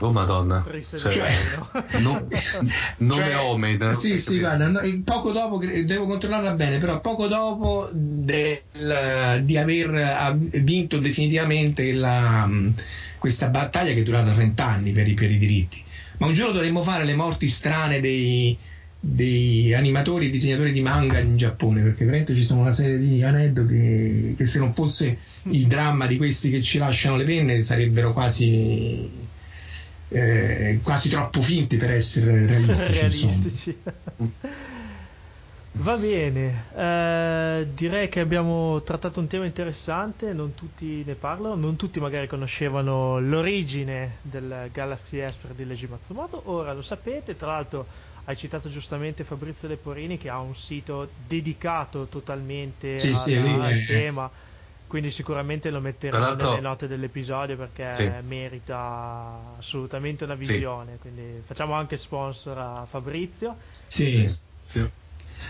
Oh madonna, cioè, no, nome cioè, Omen. Sì, sì, guarda, no, poco dopo, devo controllarla bene, però poco dopo del, di aver vinto definitivamente la, questa battaglia che è durata 30 anni per i, per i diritti. Ma un giorno dovremmo fare le morti strane dei, dei animatori e disegnatori di manga in Giappone perché veramente ci sono una serie di aneddoti che, che se non fosse il dramma di questi che ci lasciano le penne sarebbero quasi eh, quasi troppo finti per essere realistici. realistici. Va bene, eh, direi che abbiamo trattato un tema interessante, non tutti ne parlano, non tutti magari conoscevano l'origine del Galaxy Esper di Leiji Matsumoto, ora lo sapete, tra l'altro hai citato giustamente Fabrizio Leporini che ha un sito dedicato totalmente sì, al, sì, al sì, tema. Quindi sicuramente lo metterò nelle note dell'episodio perché sì. merita assolutamente una visione. Sì. Quindi facciamo anche sponsor a Fabrizio. Sì. sì.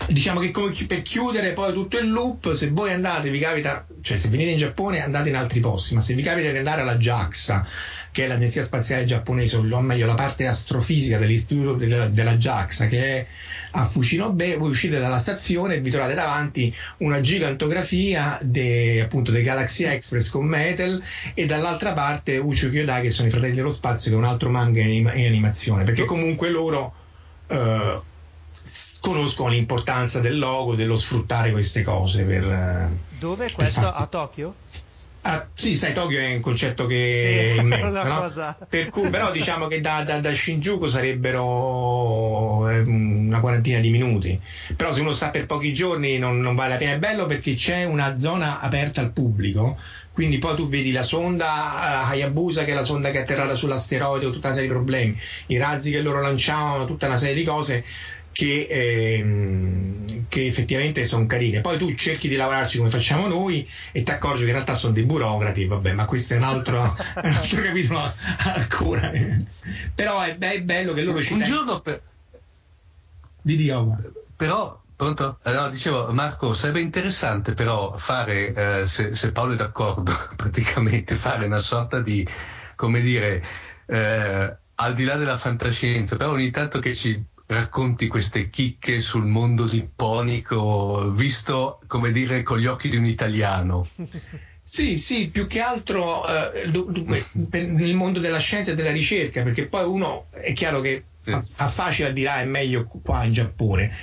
Diciamo che come per chiudere poi tutto il loop, se voi andate, vi capita, cioè se venite in Giappone andate in altri posti, ma se vi capita di andare alla JAXA, che è l'agenzia spaziale giapponese, o meglio la parte astrofisica dell'istituto della, della JAXA, che è a Fucino Bay, voi uscite dalla stazione e vi trovate davanti una gigantografia de, appunto dei Galaxy Express con Metal e dall'altra parte Ucho Kyodai che sono i fratelli dello spazio che è un altro manga in, in animazione perché comunque loro eh, conoscono l'importanza del logo, dello sfruttare queste cose per... Eh, Dove? Questo farsi... a Tokyo? Ah, sì, sai, Tokyo è un concetto che sì, è immenso, no? per cui, però diciamo che da, da, da, Shinjuku sarebbero eh, una quarantina di minuti. Però se uno sta per pochi giorni non, non vale la pena. È bello perché c'è una zona aperta al pubblico quindi poi tu vedi la sonda uh, Hayabusa che è la sonda che è atterrata sull'asteroide tutta una serie di problemi i razzi che loro lanciavano tutta una serie di cose che, ehm, che effettivamente sono carine. Poi tu cerchi di lavorarci come facciamo noi e ti accorgi che in realtà sono dei burocrati, vabbè, ma questo è un altro, un altro capitolo ancora. Però è, è, bello che loro ci Un giorno per... Di Dio. Però Pronto? Allora, dicevo, Marco, sarebbe interessante però fare, eh, se, se, Paolo è d'accordo, praticamente fare una sorta di, come dire, eh, al di là della fantascienza, però ogni tanto che ci racconti queste chicche sul mondo nipponico visto, come dire, con gli occhi di un italiano. Sì, sì, più che altro eh, nel mondo della scienza e della ricerca, perché poi uno è chiaro che fa, fa facile a dire ah, è meglio qua in Giappone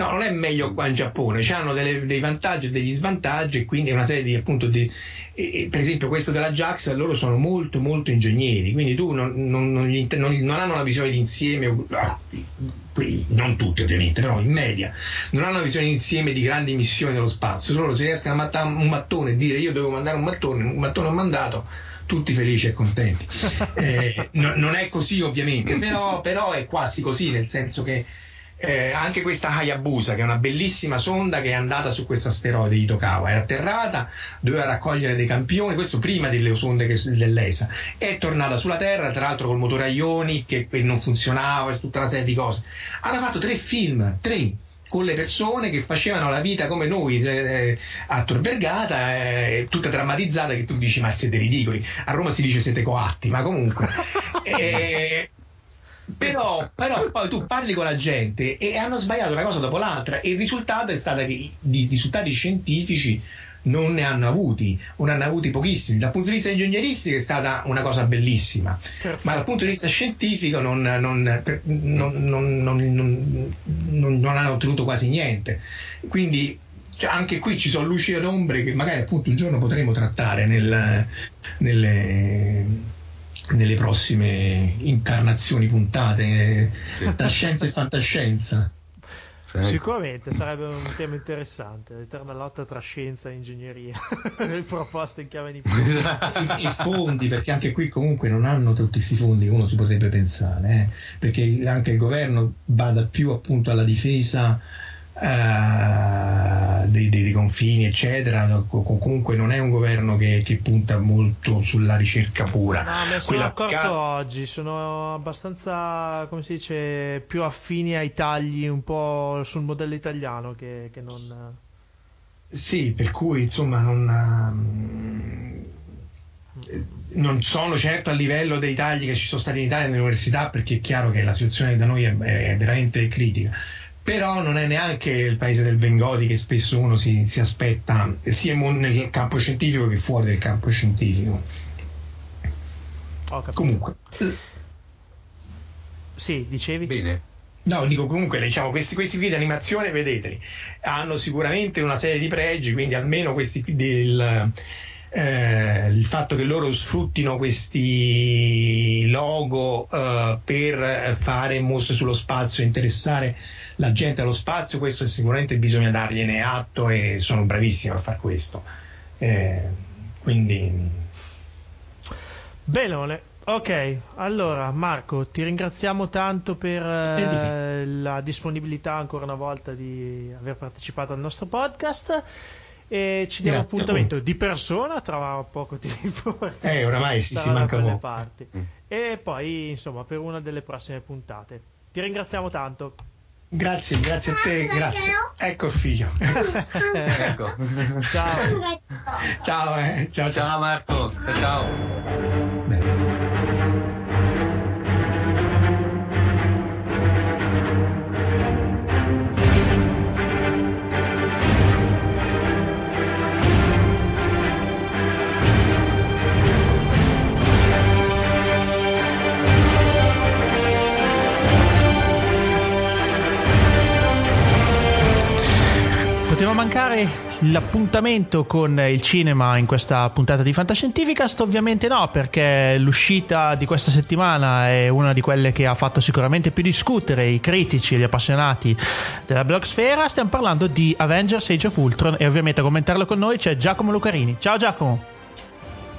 No, non è meglio qua in Giappone, hanno dei vantaggi e degli svantaggi e quindi una serie di appunto di, e, per esempio questo della JAX loro sono molto molto ingegneri, quindi tu non, non, non, non hanno una visione d'insieme, non tutti ovviamente, però in media, non hanno una visione d'insieme di grandi missioni dello spazio, loro se riescono a mattare un mattone e dire io devo mandare un mattone, un mattone ho mandato, tutti felici e contenti. Eh, no, non è così ovviamente, però, però, è quasi così, nel senso che eh, anche questa Hayabusa, che è una bellissima sonda che è andata su questo asteroide di Itokawa, è atterrata, doveva raccogliere dei campioni, questo prima delle sonde che, dell'ESA, è tornata sulla Terra, tra l'altro col motore a ioni che, che non funzionava, tutta una serie di cose. Hanno fatto tre film, tre con le persone che facevano la vita come noi eh, a Tor Vergata, eh, tutta drammatizzata, che tu dici ma siete ridicoli. A Roma si dice siete coatti, ma comunque. eh, però, però, poi tu parli con la gente e hanno sbagliato una cosa dopo l'altra e il risultato è stato che i risultati scientifici non ne hanno avuti o ne hanno avuti pochissimi. Dal punto di vista ingegneristico è stata una cosa bellissima, Perfetto. ma dal punto di vista scientifico non, non, non, non hanno ottenuto quasi niente. Quindi cioè, anche qui ci sono luci ed ombre che magari appunto un giorno potremo trattare nel, nelle nelle prossime incarnazioni puntate sì. tra scienza e fantascienza. Ecco. Sicuramente sarebbe un tema interessante, l'eterna lotta tra scienza e ingegneria, proposta in chiave di I, I fondi, perché anche qui comunque non hanno tutti questi fondi che uno si potrebbe pensare, eh? perché anche il governo bada più appunto alla difesa uh, dei, dei, dei, confini, eccetera. comunque non è un governo che, che, punta molto sulla ricerca pura. No, me sono accorto sca- oggi, sono abbastanza, come si dice, più affini ai tagli un po' sul modello italiano che, che non... Sì, per cui insomma non non sono certo a livello dei tagli che ci sono stati in Italia nelle università perché è chiaro che la situazione da noi è, è veramente critica però non è neanche il paese del Bengodi che spesso uno si, si aspetta sia nel campo scientifico che fuori del campo scientifico. Comunque. Sì, dicevi? Bene. No, dico comunque, diciamo, questi, questi qui di animazione, vedeteli, hanno sicuramente una serie di pregi, quindi almeno questi qui del... Eh, il fatto che loro sfruttino questi logo eh, per fare mostre sullo spazio e interessare la gente allo spazio, questo sicuramente bisogna dargliene atto e sono bravissimi a far questo. Eh, quindi... Benone. Ok, allora Marco, ti ringraziamo tanto per eh, la disponibilità ancora una volta di aver partecipato al nostro podcast e ci diamo Grazie appuntamento di persona tra poco tempo. Eh, oramai si, si manca le parti. Mm. E poi, insomma, per una delle prossime puntate. Ti ringraziamo tanto. Grazie, grazie a te, grazie. Ecco il figlio. ecco. Ciao. Ciao, eh. ciao, ciao. Ciao Marco, ciao. Beh. L'appuntamento con il cinema in questa puntata di Fantascientificast? Ovviamente no, perché l'uscita di questa settimana è una di quelle che ha fatto sicuramente più discutere i critici e gli appassionati della blogsfera. Stiamo parlando di Avengers Age of Ultron e ovviamente a commentarlo con noi c'è Giacomo Lucarini. Ciao Giacomo!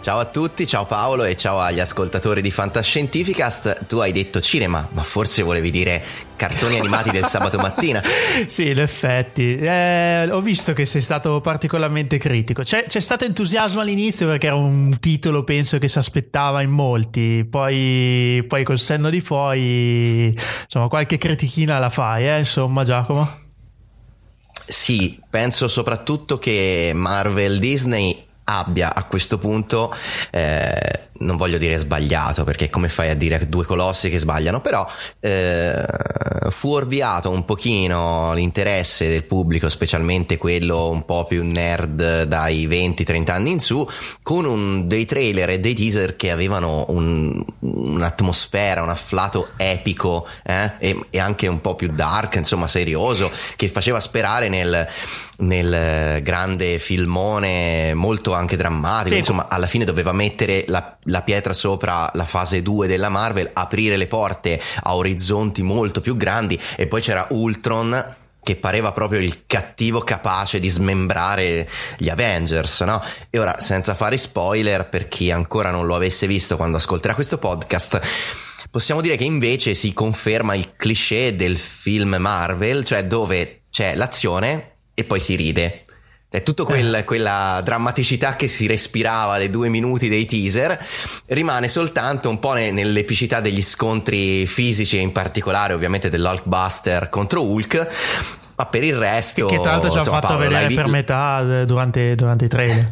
Ciao a tutti, ciao Paolo e ciao agli ascoltatori di Fantascientificast. Tu hai detto cinema, ma forse volevi dire cartoni animati del sabato mattina. sì, in effetti. Eh, ho visto che sei stato particolarmente critico. C'è, c'è, stato entusiasmo all'inizio perché era un titolo, penso, che si aspettava in molti. Poi, poi col senno di poi, insomma, qualche critichina la fai, eh, insomma, Giacomo? Sì, penso soprattutto che Marvel Disney abbia a questo punto eh, non voglio dire sbagliato perché come fai a dire due colossi che sbagliano però eh, fuorviato un pochino l'interesse del pubblico specialmente quello un po' più nerd dai 20-30 anni in su con un, dei trailer e dei teaser che avevano un, un'atmosfera un afflato epico eh? e, e, anche un po' più dark insomma serioso che faceva sperare nel, nel grande filmone molto anche drammatico sì. insomma alla fine doveva mettere la la pietra sopra la fase 2 della Marvel, aprire le porte a orizzonti molto più grandi e poi c'era Ultron che pareva proprio il cattivo capace di smembrare gli Avengers, no? E ora, senza fare spoiler, per chi ancora non lo avesse visto quando ascolterà questo podcast, possiamo dire che invece si conferma il cliché del film Marvel, cioè dove c'è l'azione e poi si ride. È tutta quel, eh. quella drammaticità che si respirava dai due minuti dei teaser rimane soltanto un po' ne, nell'epicità degli scontri fisici e in particolare ovviamente dell'Hulkbuster contro Hulk ma per il resto che, che tra l'altro ci hanno fatto Paolo, vedere per metà eh, durante, durante i trailer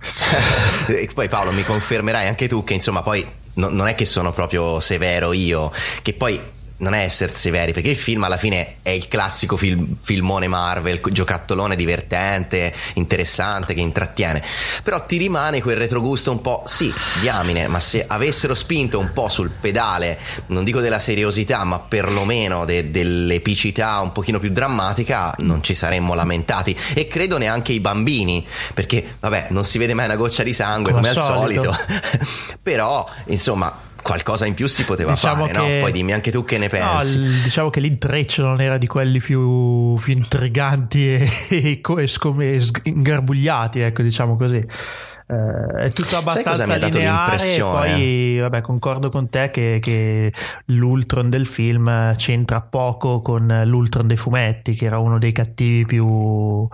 poi Paolo mi confermerai anche tu che insomma poi no, non è che sono proprio severo io che poi non è essere severi, perché il film alla fine è il classico film, filmone Marvel, giocattolone divertente, interessante, che intrattiene. Però ti rimane quel retrogusto un po', sì, diamine, ma se avessero spinto un po' sul pedale, non dico della seriosità, ma perlomeno de- dell'epicità un pochino più drammatica, non ci saremmo lamentati. E credo neanche i bambini, perché vabbè, non si vede mai una goccia di sangue come, come al solito. solito. Però, insomma qualcosa in più si poteva Diciamo fare, che- no? Poi dimmi anche tu che ne No, pensi. il- diciamo che l'intreccio non era di quelli più, più intriganti e, e, e scom- e ingarbugliati, ecco, diciamo così. Eh, è tutto abbastanza dato lineare. Poi, vabbè, concordo con te che, che l'Ultron del film c'entra poco con l'Ultron dei fumetti, che era uno dei cattivi più,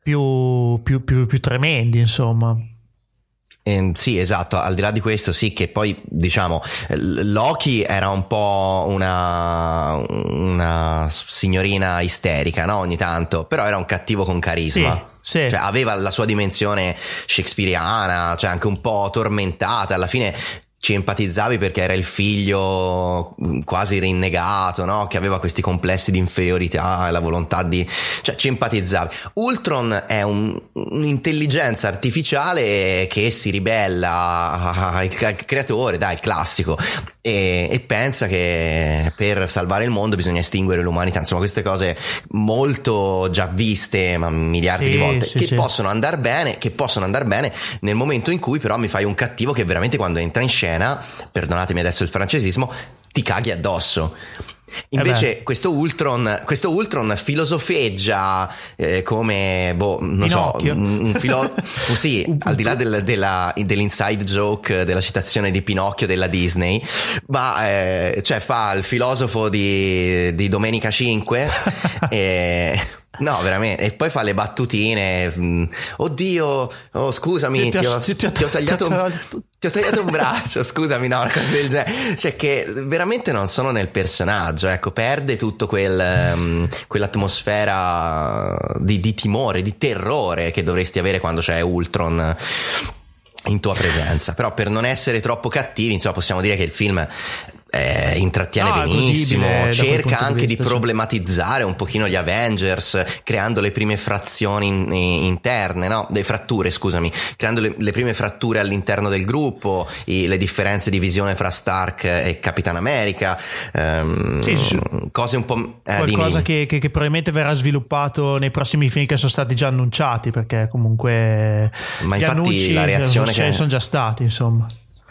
più, più, più, più tremendi, insomma. Eh, sì, esatto, al di là di questo sì che poi diciamo Loki era un po' una, una signorina isterica, no? Ogni tanto, però era un cattivo con carisma. Sì, sì. Cioè, aveva la sua dimensione shakespeariana, cioè anche un po' tormentata, alla fine ci empatizzavi perché era il figlio mh, quasi rinnegato, no? Che aveva questi complessi di inferiorità e la volontà di... cioè ci empatizzavi. Ultron è un- un'intelligenza artificiale che si ribella al creatore, dai, il classico, e, e pensa che per salvare il mondo bisogna estinguere l'umanità. Insomma, queste cose molto già viste ma miliardi Sì, di volte, sì, che sì. possono andare bene, che possono andare bene nel momento in cui però mi fai un cattivo che veramente quando entra in scena, perdonatemi adesso il francesismo, ti caghi addosso. Invece beh. questo Ultron, questo Ultron filosofeggia eh, come, boh, non Pinocchio. so, un, un filo- sì, al di là del- della- dell'inside joke della citazione di Pinocchio della Disney, ma eh, cioè fa il filosofo di, di Domenica 5 e... No, veramente. E poi fa le battutine. mm, Oddio, oh, scusami, Ti- ti, ho- ho, ti- ti- ti ho tagliato ti ho- ho tagliato un braccio, scusami, no, una cosa del genere. Cioè, che veramente non sono nel personaggio, ecco, perde tutto quel, ehm, quell'atmosfera di, di timore, di terrore che dovresti avere quando c'è Ultron in tua presenza. Però per non essere troppo cattivi, insomma, possiamo dire che il film eh, intrattiene No, è benissimo, cerca di anche di vista, sì. problematizzare un pochino gli Avengers, creando le prime frazioni in- in- interne, no? Le fratture, scusami, creando le, le prime fratture all'interno del gruppo, i- le differenze di visione fra Stark e Capitan America, ehm, Sì, sì. cose un po'... eh, Qualcosa che, che- che probabilmente verrà sviluppato nei prossimi film che sono stati già annunciati, perché comunque Ma infatti annunci la reazione ce ne che- sono già stati, insomma.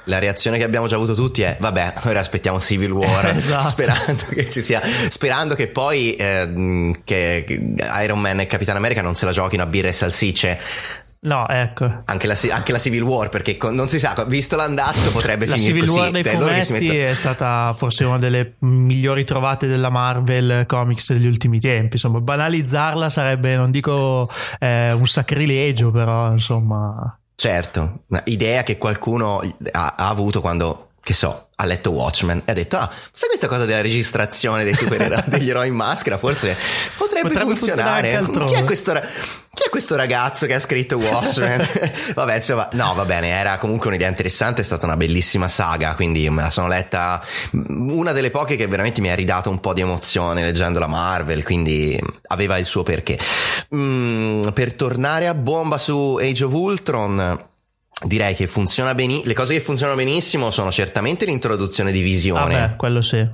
La reazione che abbiamo già avuto tutti è: vabbè, ora aspettiamo Civil War, Esatto. sperando che ci sia, sperando che poi ehm, che Iron Man e Capitan America non se la giochino a birre e salsicce. No, ecco. Anche la, anche la Civil War, perché con- non si sa, visto l'andazzo potrebbe La finire Civil così. War dei Cioè, loro che si fumetti mettono- è stata forse una delle migliori trovate della Marvel Comics degli ultimi tempi. Insomma, banalizzarla sarebbe, non dico eh, un sacrilegio, però insomma. Certo, idea che qualcuno ha, ha avuto quando, che so, ha letto Watchmen e ha detto: Ah, sai questa cosa della registrazione dei supereroi, degli eroi in maschera? Forse potrebbe, Potrebbe funzionare funzionare. anche altrove." Chi è, questo, chi è questo ragazzo che ha scritto Watchmen? Vabbè, insomma, no, va bene, era comunque un'idea interessante, è stata una bellissima saga, quindi me la sono letta. Una delle poche che veramente mi ha ridato un po' di emozione leggendo la Marvel, quindi aveva il suo perché. Mm, per tornare a bomba su Age of Ultron. Direi che funziona benissimo. Le cose che funzionano benissimo sono certamente l'introduzione di visione. Vabbè, quello sì.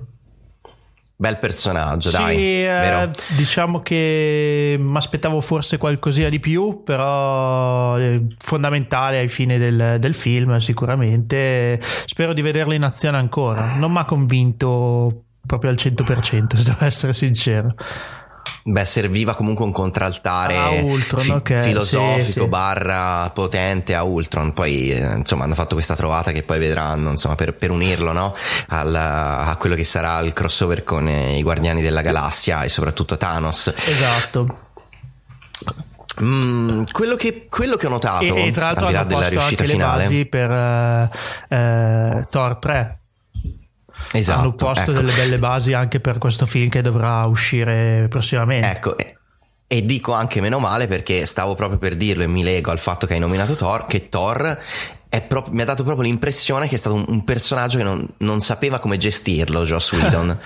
Bel personaggio, Sì, dai. eh, diciamo che mi aspettavo forse qualcosina di più, però eh, fondamentale ai fini del, del film sicuramente. Spero di vederlo in azione ancora. Non mi ha convinto proprio al 100%, se devo essere sincero. Beh, serviva comunque un contraltare Ah, Ultron, ok, filosofico sì, sì. barra potente a Ultron. Poi, eh, insomma, hanno fatto questa trovata che poi vedranno, insomma, per, per unirlo, no? Al- a quello che sarà il crossover con eh, i Guardiani della Galassia e soprattutto Thanos. Esatto. Mm, quello, che, quello che ho notato, E, e tra l'altro al di là della riuscita finale, per eh, eh, Thor 3. Esatto, hanno posto ecco. delle belle basi anche per questo film che dovrà uscire prossimamente. Ecco, e, dico anche meno male perché stavo proprio per dirlo e mi lego al fatto che hai nominato Thor, che Thor è pro- mi ha dato proprio l'impressione che è stato un, un personaggio che non, non sapeva come gestirlo, Joss Whedon.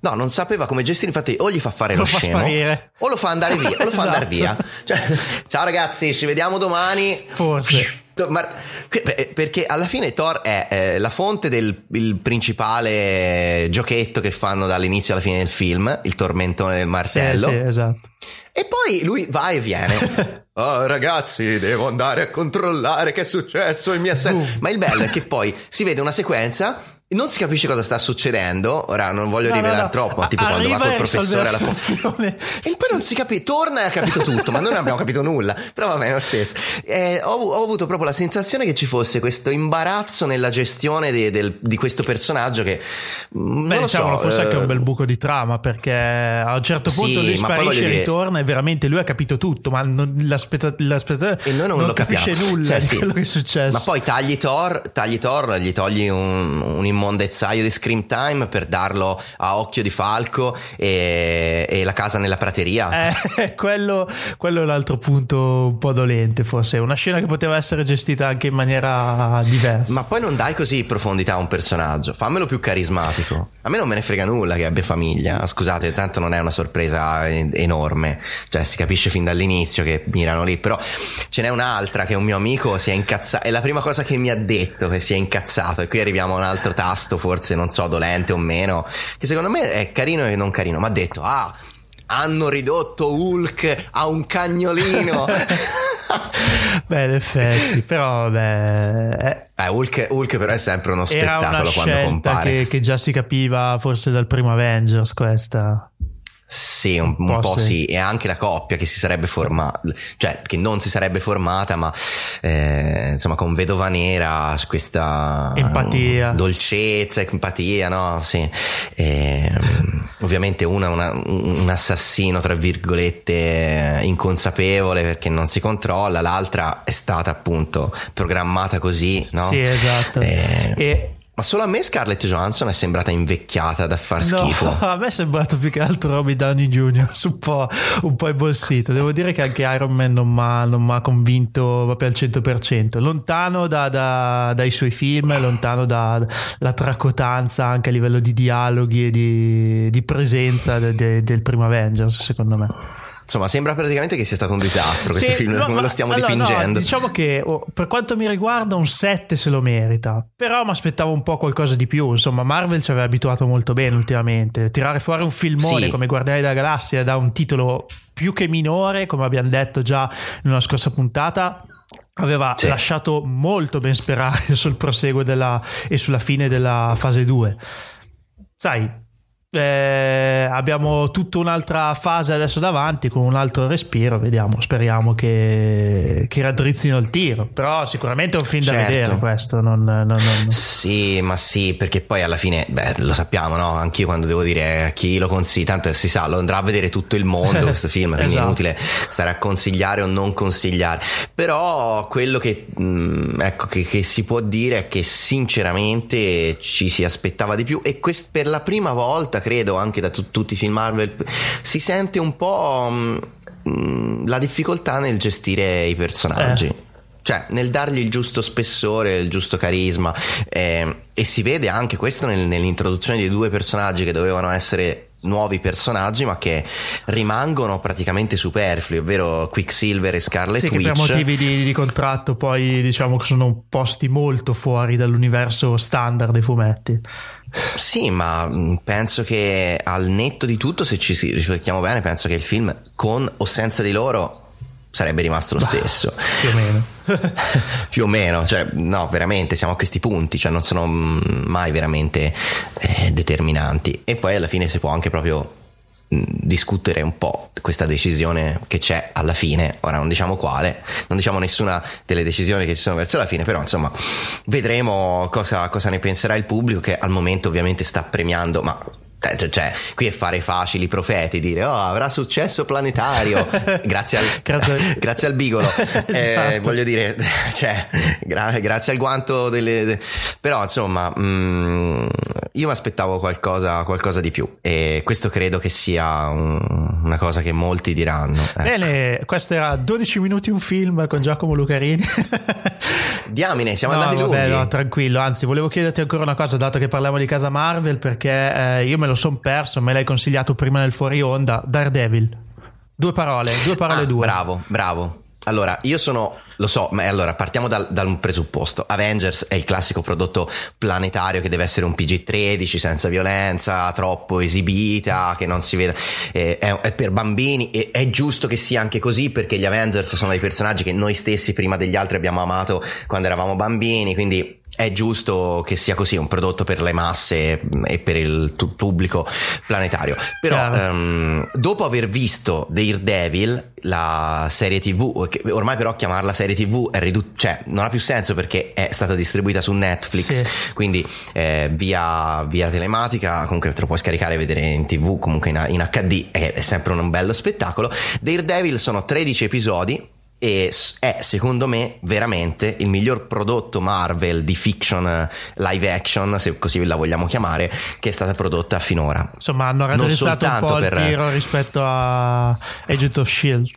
No, non sapeva come gestire, infatti o gli fa fare lo, Lo scemo sparire. o lo fa andare via, o lo fa andare Esatto. via. Cioè, ciao ragazzi, ci vediamo domani. Forse. Beh, perché alla fine Thor è eh, la fonte del il principale giochetto che fanno dall'inizio alla fine del film, il tormentone del Sì, martello. sì, esatto. E poi lui va e viene. Oh, ragazzi, devo andare a controllare che è successo in mia Boom. Ma il bello è che poi si vede una sequenza non si capisce cosa sta succedendo. Ora non voglio No, no, rivelare no. troppo, ma tipo A- quando va arriva col professore la alla situazione. E poi non si capisce, torna e ha capito tutto, ma noi non abbiamo capito nulla. Però va bene lo stesso. Eh, ho, ho avuto proprio la sensazione che ci fosse questo imbarazzo nella gestione de- del- di questo personaggio che mm, non Beh, lo diciamolo, so. forse eh, anche un bel buco di trama perché a un certo Sì, punto lui ma poi sparisce e dire- ritorna e veramente lui ha capito tutto, ma non, l'aspetta- l'aspettata- E noi non, lo capisce capiamo. nulla Cioè, di sì. quello che è successo. Ma poi tagli Thor, tagli Thor, gli togli un, un immondezzaio di scream time per darlo a occhio di falco e, e la casa nella prateria. Eh, quello, quello è un altro punto un po' dolente, forse. Una scena che poteva essere gestita anche in maniera diversa. Ma poi non dai così profondità a un personaggio, fammelo più carismatico. A me non me ne frega nulla che abbia famiglia, scusate, tanto non è una sorpresa en- enorme, cioè si capisce fin dall'inizio che mirano lì, però ce n'è un'altra che un mio amico si è incazzato, è la prima cosa che mi ha detto che si è incazzato e qui arriviamo a un altro tasto, forse non so, dolente o meno, che secondo me è carino e non carino, mi ha detto, ah, hanno ridotto Hulk a un cagnolino. Beh, in effetti, però vabbè, eh, Hulk, Hulk però è sempre uno era una spettacolo quando compare. che, che già si capiva forse dal primo Avengers questa. Sì, un, un Un po' po' sì. sì. e anche la coppia che si sarebbe formata, cioè che non si sarebbe formata, ma eh, insomma con Vedova Nera questa Empatia. dolcezza, empatia, no? Sì. E, ovviamente una, una- un assassino, tra virgolette, inconsapevole perché non si controlla, l'altra è stata appunto programmata così, no? Sì, esatto. Eh, E ma solo a me Scarlett Johansson è sembrata invecchiata da far schifo. No, a me è sembrato più che altro Robbie Downey Jr. un po', un po' imbolsito. Devo dire che anche Iron Man non mi ha convinto proprio al 100%. Lontano da- da- dai suoi film, lontano dalla tracotanza anche a livello di dialoghi e di, di presenza de- de- del primo Avengers, secondo me. Insomma, sembra praticamente che sia stato un disastro questo Sì, film, no, come ma- lo stiamo allora, no, dipingendo. diciamo che oh, per quanto mi riguarda un 7 se lo merita, però mi aspettavo un po' qualcosa di più. Insomma, Marvel ci aveva abituato molto bene ultimamente. Tirare fuori un filmone Sì. come Guardiani della Galassia da un titolo più che minore, come abbiamo detto già una scorsa puntata. Aveva Sì. lasciato molto ben sperare sul proseguo della, e sulla fine della fase 2. Sai, eh, abbiamo tutta un'altra fase adesso davanti con un altro respiro. Vediamo, speriamo che, che raddrizzino il tiro. Però sicuramente è un film da Certo. vedere questo. Non, non- non- Sì, ma sì, perché poi alla fine, beh, lo sappiamo, no? Anch'io quando devo dire a chi lo consiglia, tanto si sa, lo andrà a vedere tutto il mondo questo film, quindi è Esatto. inutile stare a consigliare o non consigliare. Però quello che, mh, ecco, che, che si può dire è che sinceramente ci si aspettava di più e quest- per la prima volta, credo, anche da tu- tutti i film Marvel, si sente un po' mh, mh, la difficoltà nel gestire i personaggi. Eh. Cioè, nel dargli il giusto spessore, il giusto carisma. eh, e si vede anche questo nel- nell'introduzione di due personaggi che dovevano essere nuovi personaggi, ma che rimangono praticamente superflui, ovvero Quicksilver e Scarlet Sì, che per Witch. motivi di, di contratto poi diciamo che sono posti molto fuori dall'universo standard dei fumetti. Sì, ma mh, penso che al netto di tutto, se ci riflettiamo bene, penso che il film con o senza di loro sarebbe rimasto lo stesso. Più o meno. più o meno, cioè no, veramente siamo a questi punti, cioè non sono mm, mai veramente eh, determinanti. E poi alla fine si può anche proprio mm, discutere un po' questa decisione che c'è alla fine, ora non diciamo quale, non diciamo nessuna delle decisioni che ci sono verso la fine, però insomma vedremo cosa, cosa ne penserà il pubblico che al momento ovviamente sta premiando, ma cioè, cioè, qui è fare facili profeti, dire oh avrà successo planetario grazie al, Grazie- al bigolo Eh, Esatto. voglio dire cioè, gra- grazie al guanto delle, de- però insomma mm, io mi aspettavo qualcosa, qualcosa di più e questo credo che sia un- una cosa che molti diranno Eh, Bene, questo era 12 minuti un film con Giacomo Lucarini. diamine siamo no, andati vabbè, lunghi no, tranquillo. Anzi, volevo chiederti ancora una cosa, dato che parliamo di casa Marvel, perché eh, io me lo son perso, me l'hai consigliato prima nel fuori onda. Daredevil. Due parole, due parole Ah, due. Bravo, bravo. Allora, io sono, lo so, ma allora partiamo dal, da un presupposto. Avengers è il classico prodotto planetario che deve essere un PG-13, senza violenza, troppo esibita, che non si vede, eh, è, è per bambini e è giusto che sia anche così perché gli Avengers sono dei personaggi che noi stessi prima degli altri abbiamo amato quando eravamo bambini, quindi è giusto che sia così, un prodotto per le masse e per il t- pubblico planetario. Però um, dopo aver visto Daredevil, la serie TV, ormai però chiamarla serie TV è ridu- cioè, non ha più senso perché è stata distribuita su Netflix, sì. quindi eh, via, via, telematica, comunque te lo puoi scaricare e vedere in TV, comunque in, in HD, è, è sempre un bello spettacolo. Daredevil sono 13 episodi e è secondo me veramente il miglior prodotto Marvel di fiction eh, live action, se così la vogliamo chiamare, che è stata prodotta finora. Insomma, hanno raddrizzato un po' per... il tiro rispetto a Agent of Shield.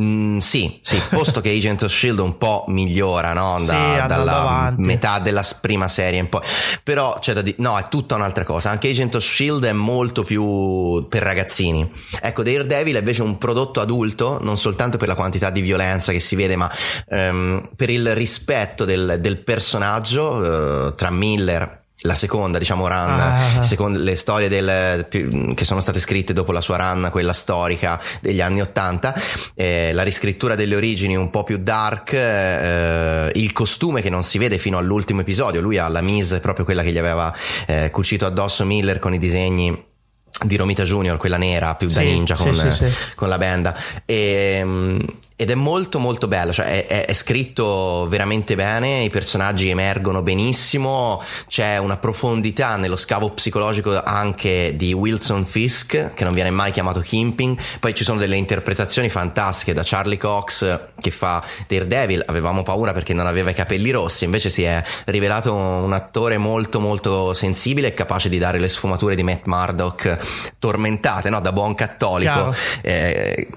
Mm, sì, sì, posto che Agent of Shield un po' migliora no? da, sì, dalla avanti. metà della prima serie in poi, però c'è da dire, no, è tutta un'altra cosa. Anche Agent of Shield è molto più per ragazzini. Ecco, Daredevil è invece un prodotto adulto, non soltanto per la quantità di violenza che si vede, ma um, per il rispetto del, del personaggio uh, tra Miller la seconda diciamo run ah. secondo le storie del, che sono state scritte dopo la sua run quella storica degli anni 80 eh, la riscrittura delle origini un po' più dark eh, il costume che non si vede fino all'ultimo episodio lui ha la mise proprio quella che gli aveva eh, cucito addosso Miller con i disegni di Romita Junior, quella nera più da ninja con, sì, sì, con la benda e, ehm, ed è molto molto bello, cioè è, è, scritto veramente bene, i personaggi emergono benissimo, c'è una profondità nello scavo psicologico anche di Wilson Fisk, che non viene mai chiamato Kimping, poi ci sono delle interpretazioni fantastiche da Charlie Cox che fa Daredevil, avevamo paura perché non aveva i capelli rossi, invece si è rivelato un attore molto molto sensibile e capace di dare le sfumature di Matt Murdock tormentate, no? da buon cattolico. Eh,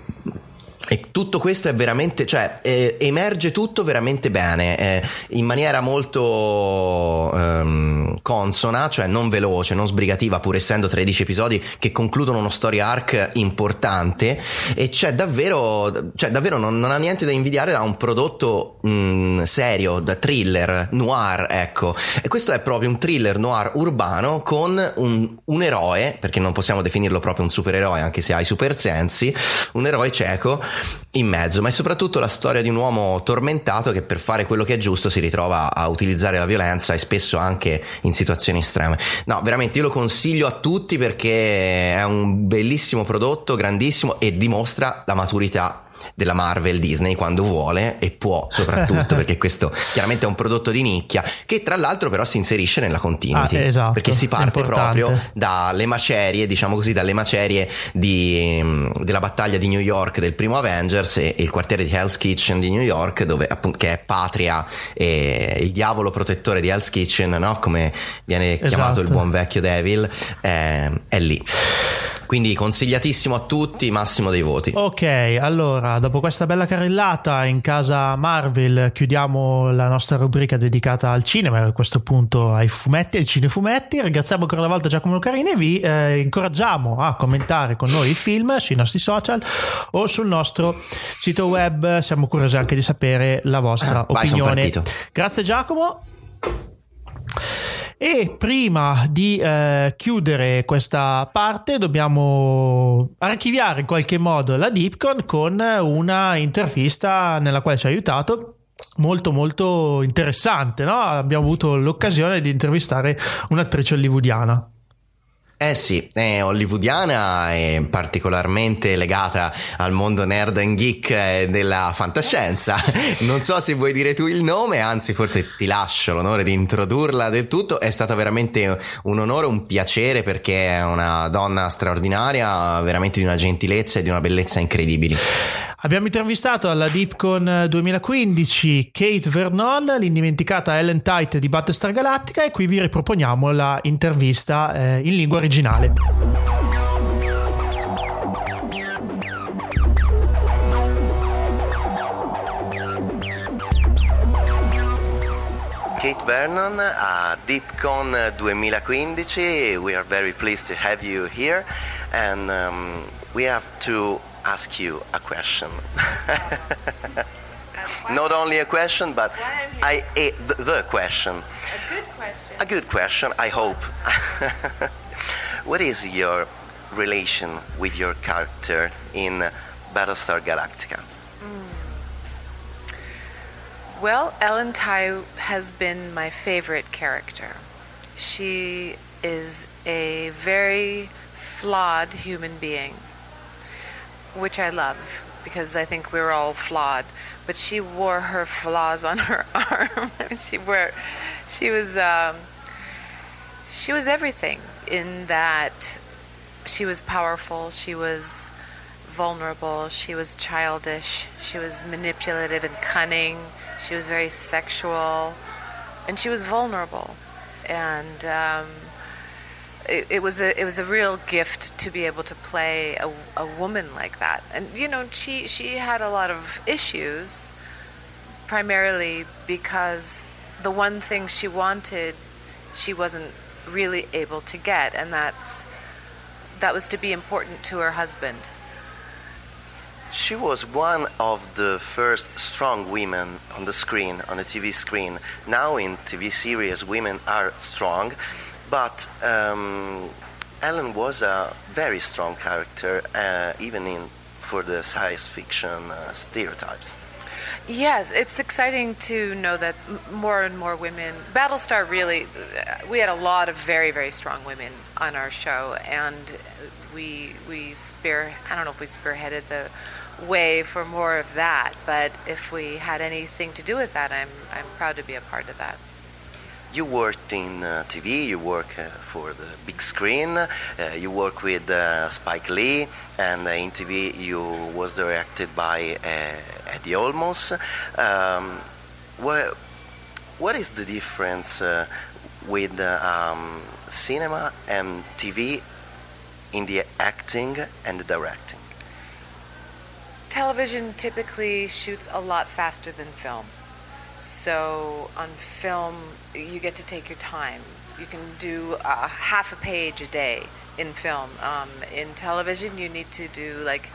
e tutto questo è veramente, cioè, eh, emerge tutto veramente bene, eh, in maniera molto ehm, consona, cioè non veloce, non sbrigativa, pur essendo 13 episodi che concludono uno story arc importante. E c'è davvero, cioè, davvero non, non ha niente da invidiare da un prodotto mh, mm, serio, da thriller, noir, ecco. E questo è proprio un thriller noir urbano con un, un eroe, perché non possiamo definirlo proprio un supereroe, anche se ha i super sensi, un eroe cieco in mezzo, ma è soprattutto la storia di un uomo tormentato che per fare quello che è giusto si ritrova a utilizzare la violenza e spesso anche in situazioni estreme. No, veramente io lo consiglio a tutti perché è un bellissimo prodotto, grandissimo e dimostra la maturità della Marvel Disney quando vuole e può soprattutto perché questo chiaramente è un prodotto di nicchia che tra l'altro però si inserisce nella continuity ah, esatto, perché si parte proprio dalle macerie diciamo così dalle macerie di, mm, della battaglia di New York del primo Avengers e, e il quartiere di Hell's Kitchen di New York dove appunto che è patria e il diavolo protettore di Hell's Kitchen no? come viene chiamato esatto. il buon vecchio Devil eh, è lì quindi consigliatissimo a tutti, massimo dei voti. Ok, allora, dopo questa bella carrellata in casa Marvel, chiudiamo la nostra rubrica dedicata al cinema, a questo punto ai fumetti, ai cinefumetti. Ringraziamo ancora una volta Giacomo Lucarini e vi eh, incoraggiamo a commentare con noi i film sui nostri social o sul nostro sito web. Siamo curiosi anche di sapere la vostra Vai, opinione. Grazie Giacomo. E prima di eh, chiudere questa parte dobbiamo archiviare in qualche modo la Deepcon con una intervista nella quale ci ha aiutato molto molto interessante no? abbiamo avuto l'occasione di intervistare un'attrice hollywoodiana eh sì, è hollywoodiana e particolarmente legata al mondo nerd and geek della fantascienza. Non so se vuoi dire tu il nome, anzi forse ti lascio l'onore di introdurla del tutto. È stato veramente un onore, un piacere perché è una donna straordinaria, veramente di una gentilezza e di una bellezza incredibili. Abbiamo intervistato alla DeepCon 2015 Kate Vernon, l'indimenticata Ellen Tite di Battlestar Galactica e qui vi riproponiamo la intervista eh, in lingua originale. Kate Vernon uh, a DeepCon 2015. Uh, we are very pleased to have you here and um, we have to ask you a question. Not only a question, but I, eh, a, the, the, question. A good question. A good question, I hope. what is your relation with your character in Battlestar Galactica? Mm. Well, Ellen Tai has been my favorite character. She is a very flawed human being, which I love because I think we're all flawed. But she wore her flaws on her arm. she wore, she was, um, she was everything in that she was powerful. She was vulnerable. She was childish. She was manipulative and cunning. She was very sexual, and she was vulnerable. And um, it, it, was a it was a real gift to be able to play a, a woman like that. And you know, she she had a lot of issues, primarily because the one thing she wanted, she wasn't really able to get, and that's that was to be important to her husband. She was one of the first strong women on the screen, on the TV screen. Now in TV series, women are strong, but um, Ellen was a very strong character, uh, even in for the science fiction uh, stereotypes. Yes, it's exciting to know that more and more women. Battlestar really, we had a lot of very very strong women on our show, and we we spear. I don't know if we spearheaded the way for more of that, but if we had anything to do with that, I'm I'm proud to be a part of that. You worked in uh, TV, you work uh, for the big screen, uh, you work with uh, Spike Lee, and uh, in TV you was directed by uh, Eddie Olmos. Um, what, what is the difference with um, cinema and TV in the acting and the directing? Television typically shoots a lot faster than film. So on film, you get to take your time. You can do uh, half a page a day in film. Um, in television, you need to do like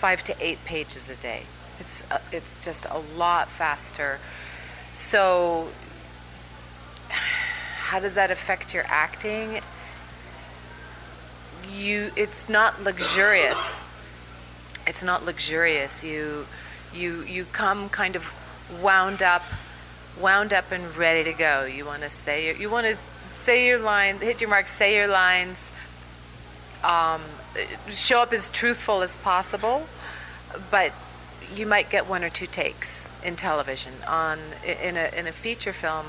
five to eight pages a day. It's uh, it's just a lot faster. So how does that affect your acting? You, it's not luxurious. It's not luxurious. You, you, you come kind of wound up, wound up and ready to go. You want to say your, you want to say your line, hit your mark, say your lines, um, show up as truthful as possible, but you might get one or two takes in television. On in a in a feature film,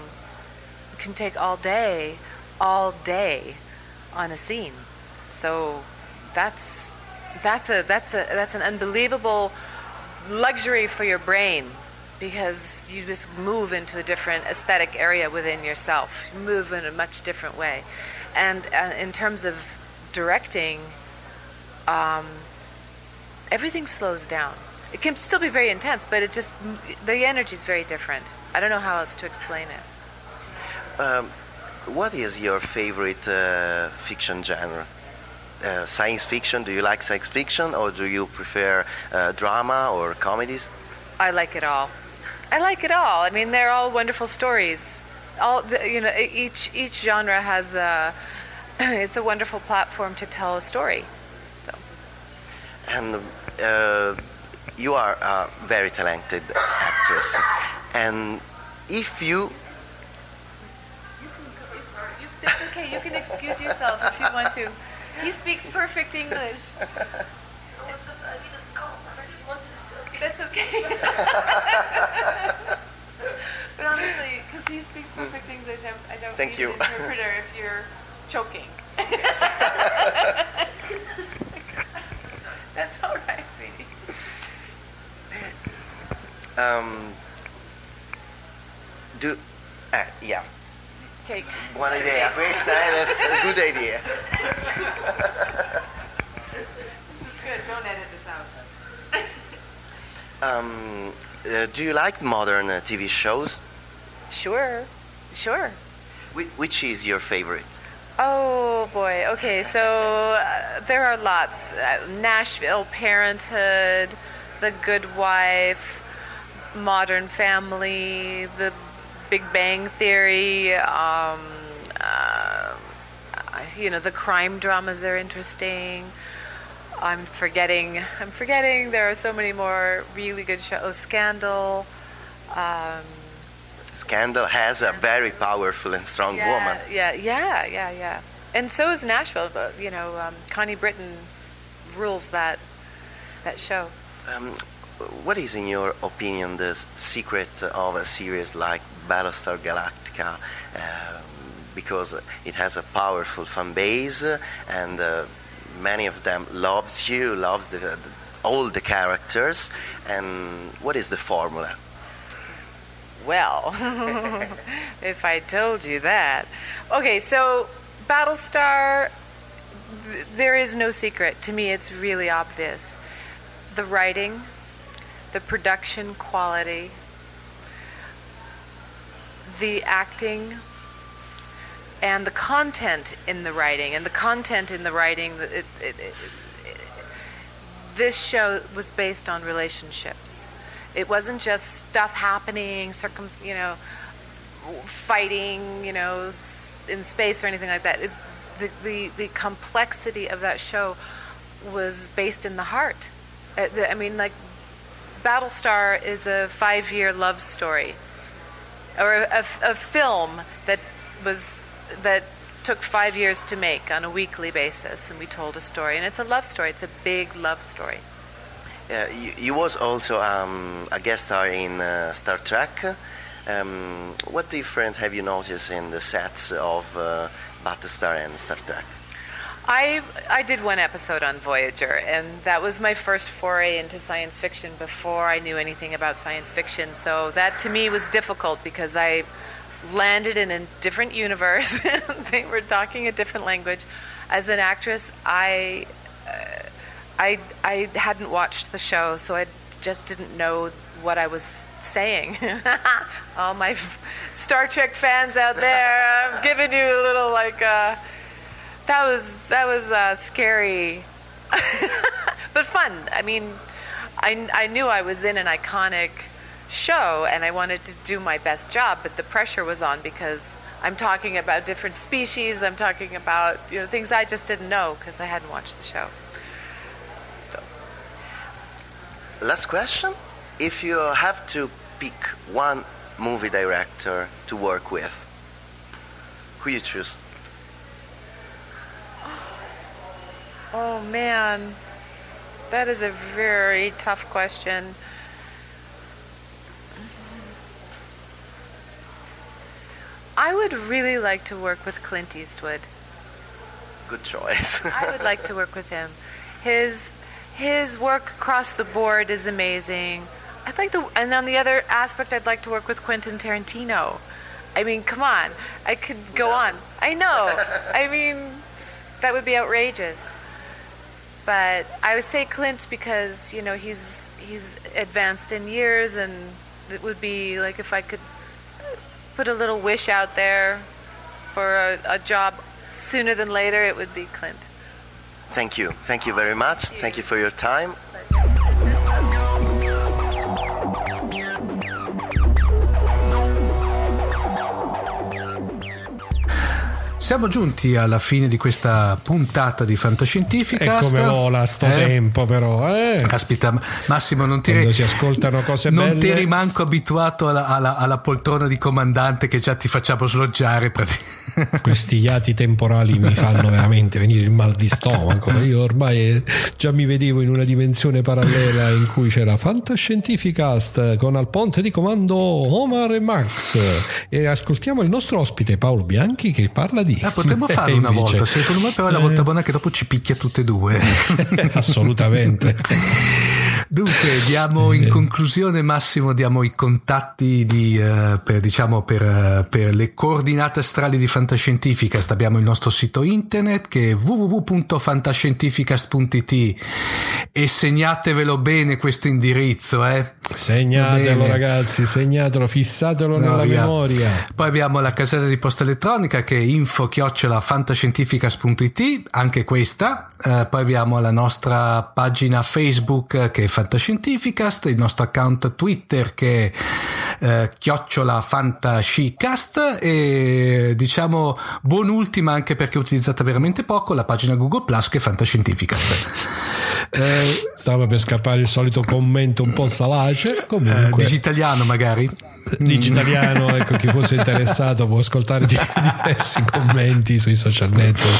can take all day, all day, on a scene. So that's that's a that's a that's an unbelievable luxury for your brain because you just move into a different aesthetic area within yourself. You move in a much different way. And uh, in terms of directing, um, everything slows down. It can still be very intense, but it just, the energy is very different. I don't know how else to explain it. Um, what is your favorite uh, fiction genre? Uh, science fiction? Do you like science fiction or do you prefer uh, drama or comedies? I like it all. I like it all. I mean, they're all wonderful stories. All the, you know, each each genre has a it's a wonderful platform to tell a story. So. And uh, you are a very talented actress, and if you. It's okay. You can excuse yourself if you want to. He speaks perfect English. That's okay. but honestly, because he speaks perfect English, I, I don't Thank need you. an interpreter if you're choking. That's all right, sweetie. Um, do. Uh, yeah. Take. Buona idea, questa è a good idea. This is good. Don't edit this out. Um, uh, do you like modern uh, TV shows? Sure, sure. Wh- which is your favorite? Oh boy. Okay, so uh, there are lots. Uh, Nashville, Parenthood, The Good Wife, Modern Family, The Big Bang Theory. Um, uh, you know, the crime dramas are interesting. I'm forgetting. I'm forgetting. There are so many more really good shows. Scandal. Um, Scandal has a very powerful and strong yeah, woman. Yeah, yeah, yeah, yeah. And so is Nashville. But, you know, um, Connie Britton rules that that show. Um, what is, in your opinion, the secret of a series like Battlestar Galactica? Um, because it has a powerful fan base, and uh, many of them loves you, loves the, the, all the characters. And what is the formula? Well, if I told you that. Okay, so Battlestar, th- there is no secret. To me, it's really obvious. The writing, the production quality, the acting, and the content in the writing. And the content in the writing, it, it, it, this show was based on relationships. It wasn't just stuff happening, circum, you know, fighting, you know, in space or anything like that. It's the, the, the complexity of that show was based in the heart. Uh, I mean, like, Battlestar is a five year love story, or a, a, a film that was that took five years to make on a weekly basis, and we told a story. And it's a love story. It's a big love story. Uh, you, you was also um, a guest star in uh, Star Trek. Um, what difference have you noticed in the sets of uh, Battlestar and Star Trek? I I did one episode on Voyager, and that was my first foray into science fiction before I knew anything about science fiction. So that to me was difficult because I landed in a different universe. they were talking a different language. As an actress, I uh, I I hadn't watched the show, so I just didn't know what I was saying. All my Star Trek fans out there, I'm giving you a little like. Uh, that was that was uh, scary, but fun. I mean, I I knew I was in an iconic show, and I wanted to do my best job, but the pressure was on because I'm talking about different species. I'm talking about you know things I just didn't know because I hadn't watched the show. Last question. If you have to pick one movie director to work with, who you choose? Oh man, that is a very tough question. I would really like to work with Clint Eastwood. Good choice. I would like to work with him. His his work across the board is amazing. I'd like to, and on the other aspect, I'd like to work with Quentin Tarantino. I mean, come on, I could go on. I know. I mean, that would be outrageous. But I would say Clint because you know he's he's advanced in years, and it would be like if I could put a little wish out there for a, a job sooner than later, it would be Clint. Thank you. Thank you very much. Thank you for your time. Siamo giunti alla fine di questa puntata di Fantascientifica. E come vola sto tempo però, eh? Caspita, Massimo, non ti, cose non ti eri manco abituato alla, alla- alla poltrona di comandante che già ti facciamo sloggiare. Questi iati temporali mi fanno veramente venire il mal di stomaco. Io ormai eh, già mi vedevo in una dimensione parallela in cui c'era Fantascientificast con al ponte di comando Omar e Max. E ascoltiamo il nostro ospite Paolo Bianchi che parla di. Ah, potremmo E fare una invece- volta, secondo me però è la volta buona che dopo ci picchia tutte e due. Assolutamente. Dunque, diamo in conclusione, Massimo, diamo i contatti di, eh, per, diciamo, per, eh, per le coordinate astrali di Fantascientificast. Abbiamo il nostro sito internet che è www.fantascientificast.it e segnatevelo bene questo indirizzo, eh. Segnatelo Bene. ragazzi, segnatelo, fissatelo No, nella via. memoria. Poi abbiamo la casella di posta elettronica che è info fantascientificas.it, anche questa. Eh, poi abbiamo la nostra pagina Facebook eh, che è Fantascientificast, il nostro account Twitter che è eh, chiocciola fantascicast e diciamo buon'ultima anche perché utilizzata veramente poco la pagina Google Plus che è Fantascientificast. Eh, Stava per scappare il solito commento un po' salace. Comunque, eh, digitaliano magari digitaliano, ecco chi fosse interessato può ascoltare diversi commenti sui social network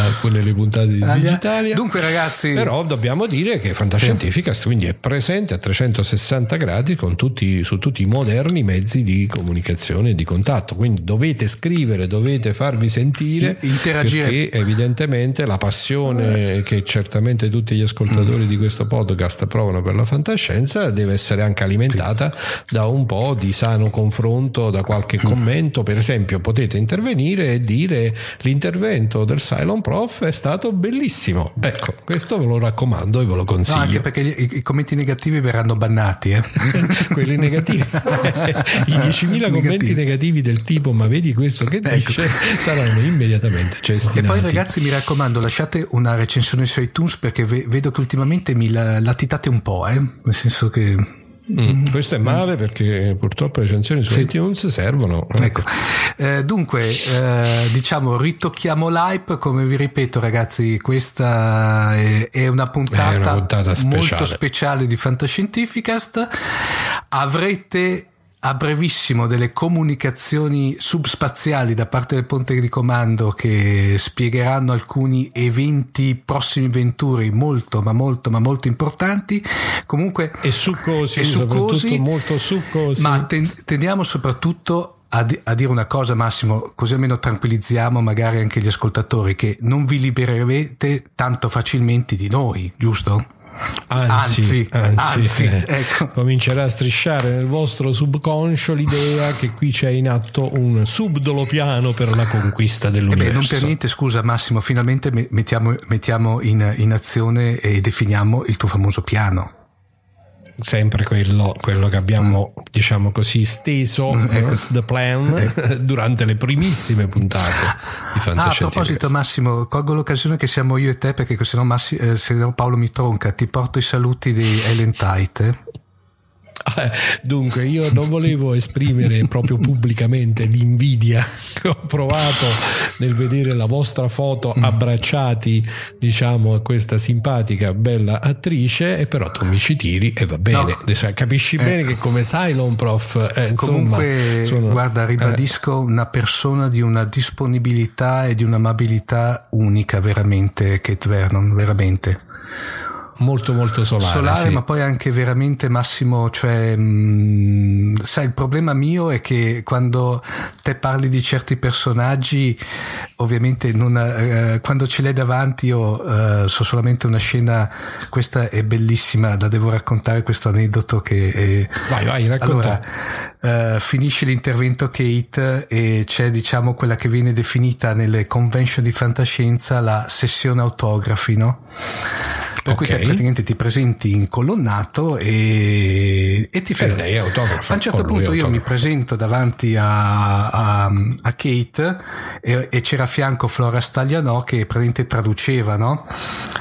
alcune delle puntate di ah, Digitalia. Dunque ragazzi, però dobbiamo dire che Fantascientificast quindi è presente a 360 gradi tutti, su tutti i moderni mezzi di comunicazione e di contatto, quindi dovete scrivere, dovete farvi sentire, interagire. perché evidentemente la passione che certamente tutti gli ascoltatori di questo podcast provano per la fantascienza deve essere anche alimentata da un po' di sano confronto, da qualche commento. Per esempio, potete intervenire e dire l'intervento del Cylon Prof è stato bellissimo. Ecco, questo ve lo raccomando e ve lo consiglio. No, anche perché i, i, commenti negativi verranno bannati. Eh? Quelli negativi, i 10.000 commenti negativi del tipo ma vedi questo che ecco. dice saranno immediatamente cestinati. E poi ragazzi mi raccomando lasciate una recensione su iTunes perché vedo che ultimamente mi latitate un po', eh? nel senso che Mm. Questo è male perché purtroppo le recensioni su sì. iTunes servono. Ecco. Eh, dunque, eh, diciamo, ritocchiamo l'hype, come vi ripeto ragazzi, questa è, è una puntata, è una puntata speciale. molto speciale di Fantascientificast. Avrete a brevissimo delle comunicazioni subspaziali da parte del ponte di comando che spiegheranno alcuni eventi prossimi venturi molto ma molto ma molto importanti comunque e succosi, e succosi molto succosi ma ten- teniamo soprattutto a, di- a, dire una cosa Massimo così almeno tranquillizziamo magari anche gli ascoltatori che non vi libererete tanto facilmente di noi giusto? Anzi, anzi, anzi eh, ecco. comincerà a strisciare nel vostro subconscio l'idea che qui c'è in atto un subdolo piano per la conquista dell'universo. Eh beh, non per niente, scusa Massimo, finalmente mettiamo, mettiamo in, in azione e definiamo il tuo famoso piano sempre quello, quello, che abbiamo diciamo così steso mm, ecco. the plan ecco. durante le primissime puntate di Fantascientificast. Ah, a proposito Massimo colgo l'occasione che siamo io e te perché se no, Massi, eh, se no Paolo mi tronca ti porto i saluti di Ellen Tite eh, dunque, io non volevo esprimere proprio pubblicamente l'invidia che ho provato nel vedere la vostra foto mm. abbracciati, diciamo, a questa simpatica, bella attrice, e però tu mi ci tiri e va bene. No. Capisci eh. bene che come Cylon Prof, eh, insomma, comunque, sono, guarda, ribadisco eh. una persona di una disponibilità e di un'amabilità unica, veramente, Kate Vernon, veramente molto molto solare. Solare, sì. ma poi anche veramente massimo, cioè, mh, sai, il problema mio è che quando te parli di certi personaggi, ovviamente non, eh, quando ce l'hai davanti io eh, so solamente una scena, questa è bellissima, la devo raccontare questo aneddoto che... È, vai, vai, racconta. Allora, eh, finisce l'intervento Kate e c'è diciamo quella che viene definita nelle convention di fantascienza la sessione autografi, no? Per okay. cui praticamente ti presenti incolonnato e, e ti fermi. lei autografa. A un certo punto io mi presento davanti a, a, a Kate e, e, c'era a fianco Flora Staglianò che praticamente traduceva, no?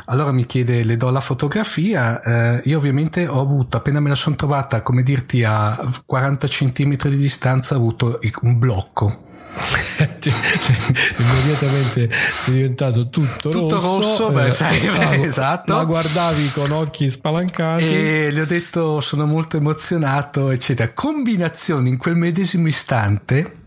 Allora mi chiede, le do la fotografia, eh, io ovviamente ho avuto, appena me la sono trovata, come dirti, a 40 cm di distanza, ho avuto un blocco immediatamente sei diventato tutto, tutto rosso, rosso beh, eh, sai, la, esatto. la guardavi con occhi spalancati. E le ho detto sono molto emozionato eccetera. Combinazioni in quel medesimo istante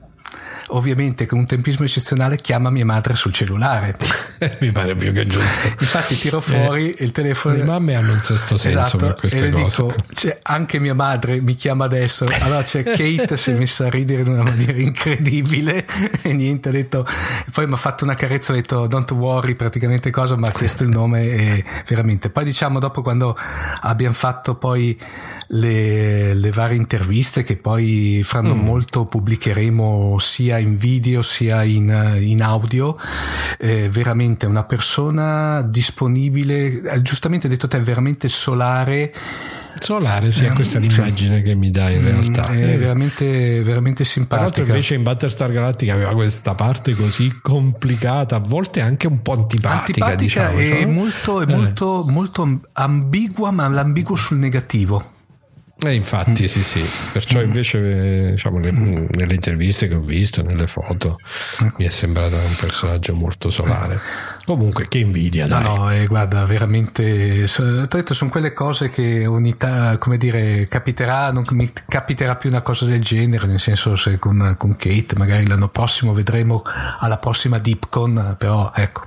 ovviamente con un tempismo eccezionale chiama mia madre sul cellulare. Mi pare più che giusto. Infatti tiro fuori eh, il telefono. Le mamme hanno un sesto senso esatto, per queste e cose. Dico, cioè, anche mia madre mi chiama adesso. Allora c'è Kate si è messa a ridere in una maniera incredibile e niente, ha detto, poi mi ha fatto una carezza, ha detto don't worry praticamente cosa, ma questo è il nome e veramente. Poi diciamo dopo quando abbiamo fatto poi le, le varie interviste che poi fra non mm. molto pubblicheremo sia in video sia in, in audio. Eh, veramente una persona disponibile, eh, giustamente detto te, veramente solare. Solare, sì, eh, questa è l'immagine sì. che mi dai in realtà. È eh. veramente, veramente simpatica. Tra invece in Battlestar Galactica aveva questa parte così complicata, a volte anche un po' antipatica. Antipatica diciamo, e cioè. molto, è molto, molto ambigua, ma l'ambiguo sul negativo. E infatti, Mm. sì, sì. Perciò invece, eh, diciamo, le- nelle interviste che ho visto, nelle foto, mi è sembrato un personaggio molto solare. Comunque, che invidia, No, dai. no, e guarda, veramente, detto, sono quelle cose che ogni ta- come dire, capiterà, non mi capiterà più una cosa del genere, nel senso se con, con Kate magari l'anno prossimo vedremo alla prossima Deepcon, però ecco.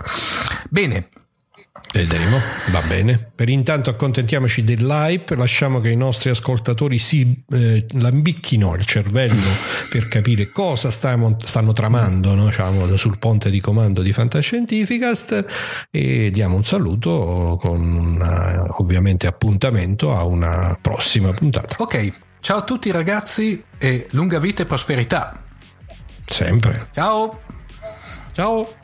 Bene, Vedremo, va bene. Per intanto accontentiamoci dell'hype, lasciamo che i nostri ascoltatori si eh, lambicchino il cervello per capire cosa stiamo- stanno tramando no? Diciamo, sul ponte di comando di Fantascientificast e diamo un saluto con un ovviamente appuntamento a una prossima puntata. ok, ciao a tutti ragazzi e lunga vita e prosperità. Sempre. Ciao! Ciao!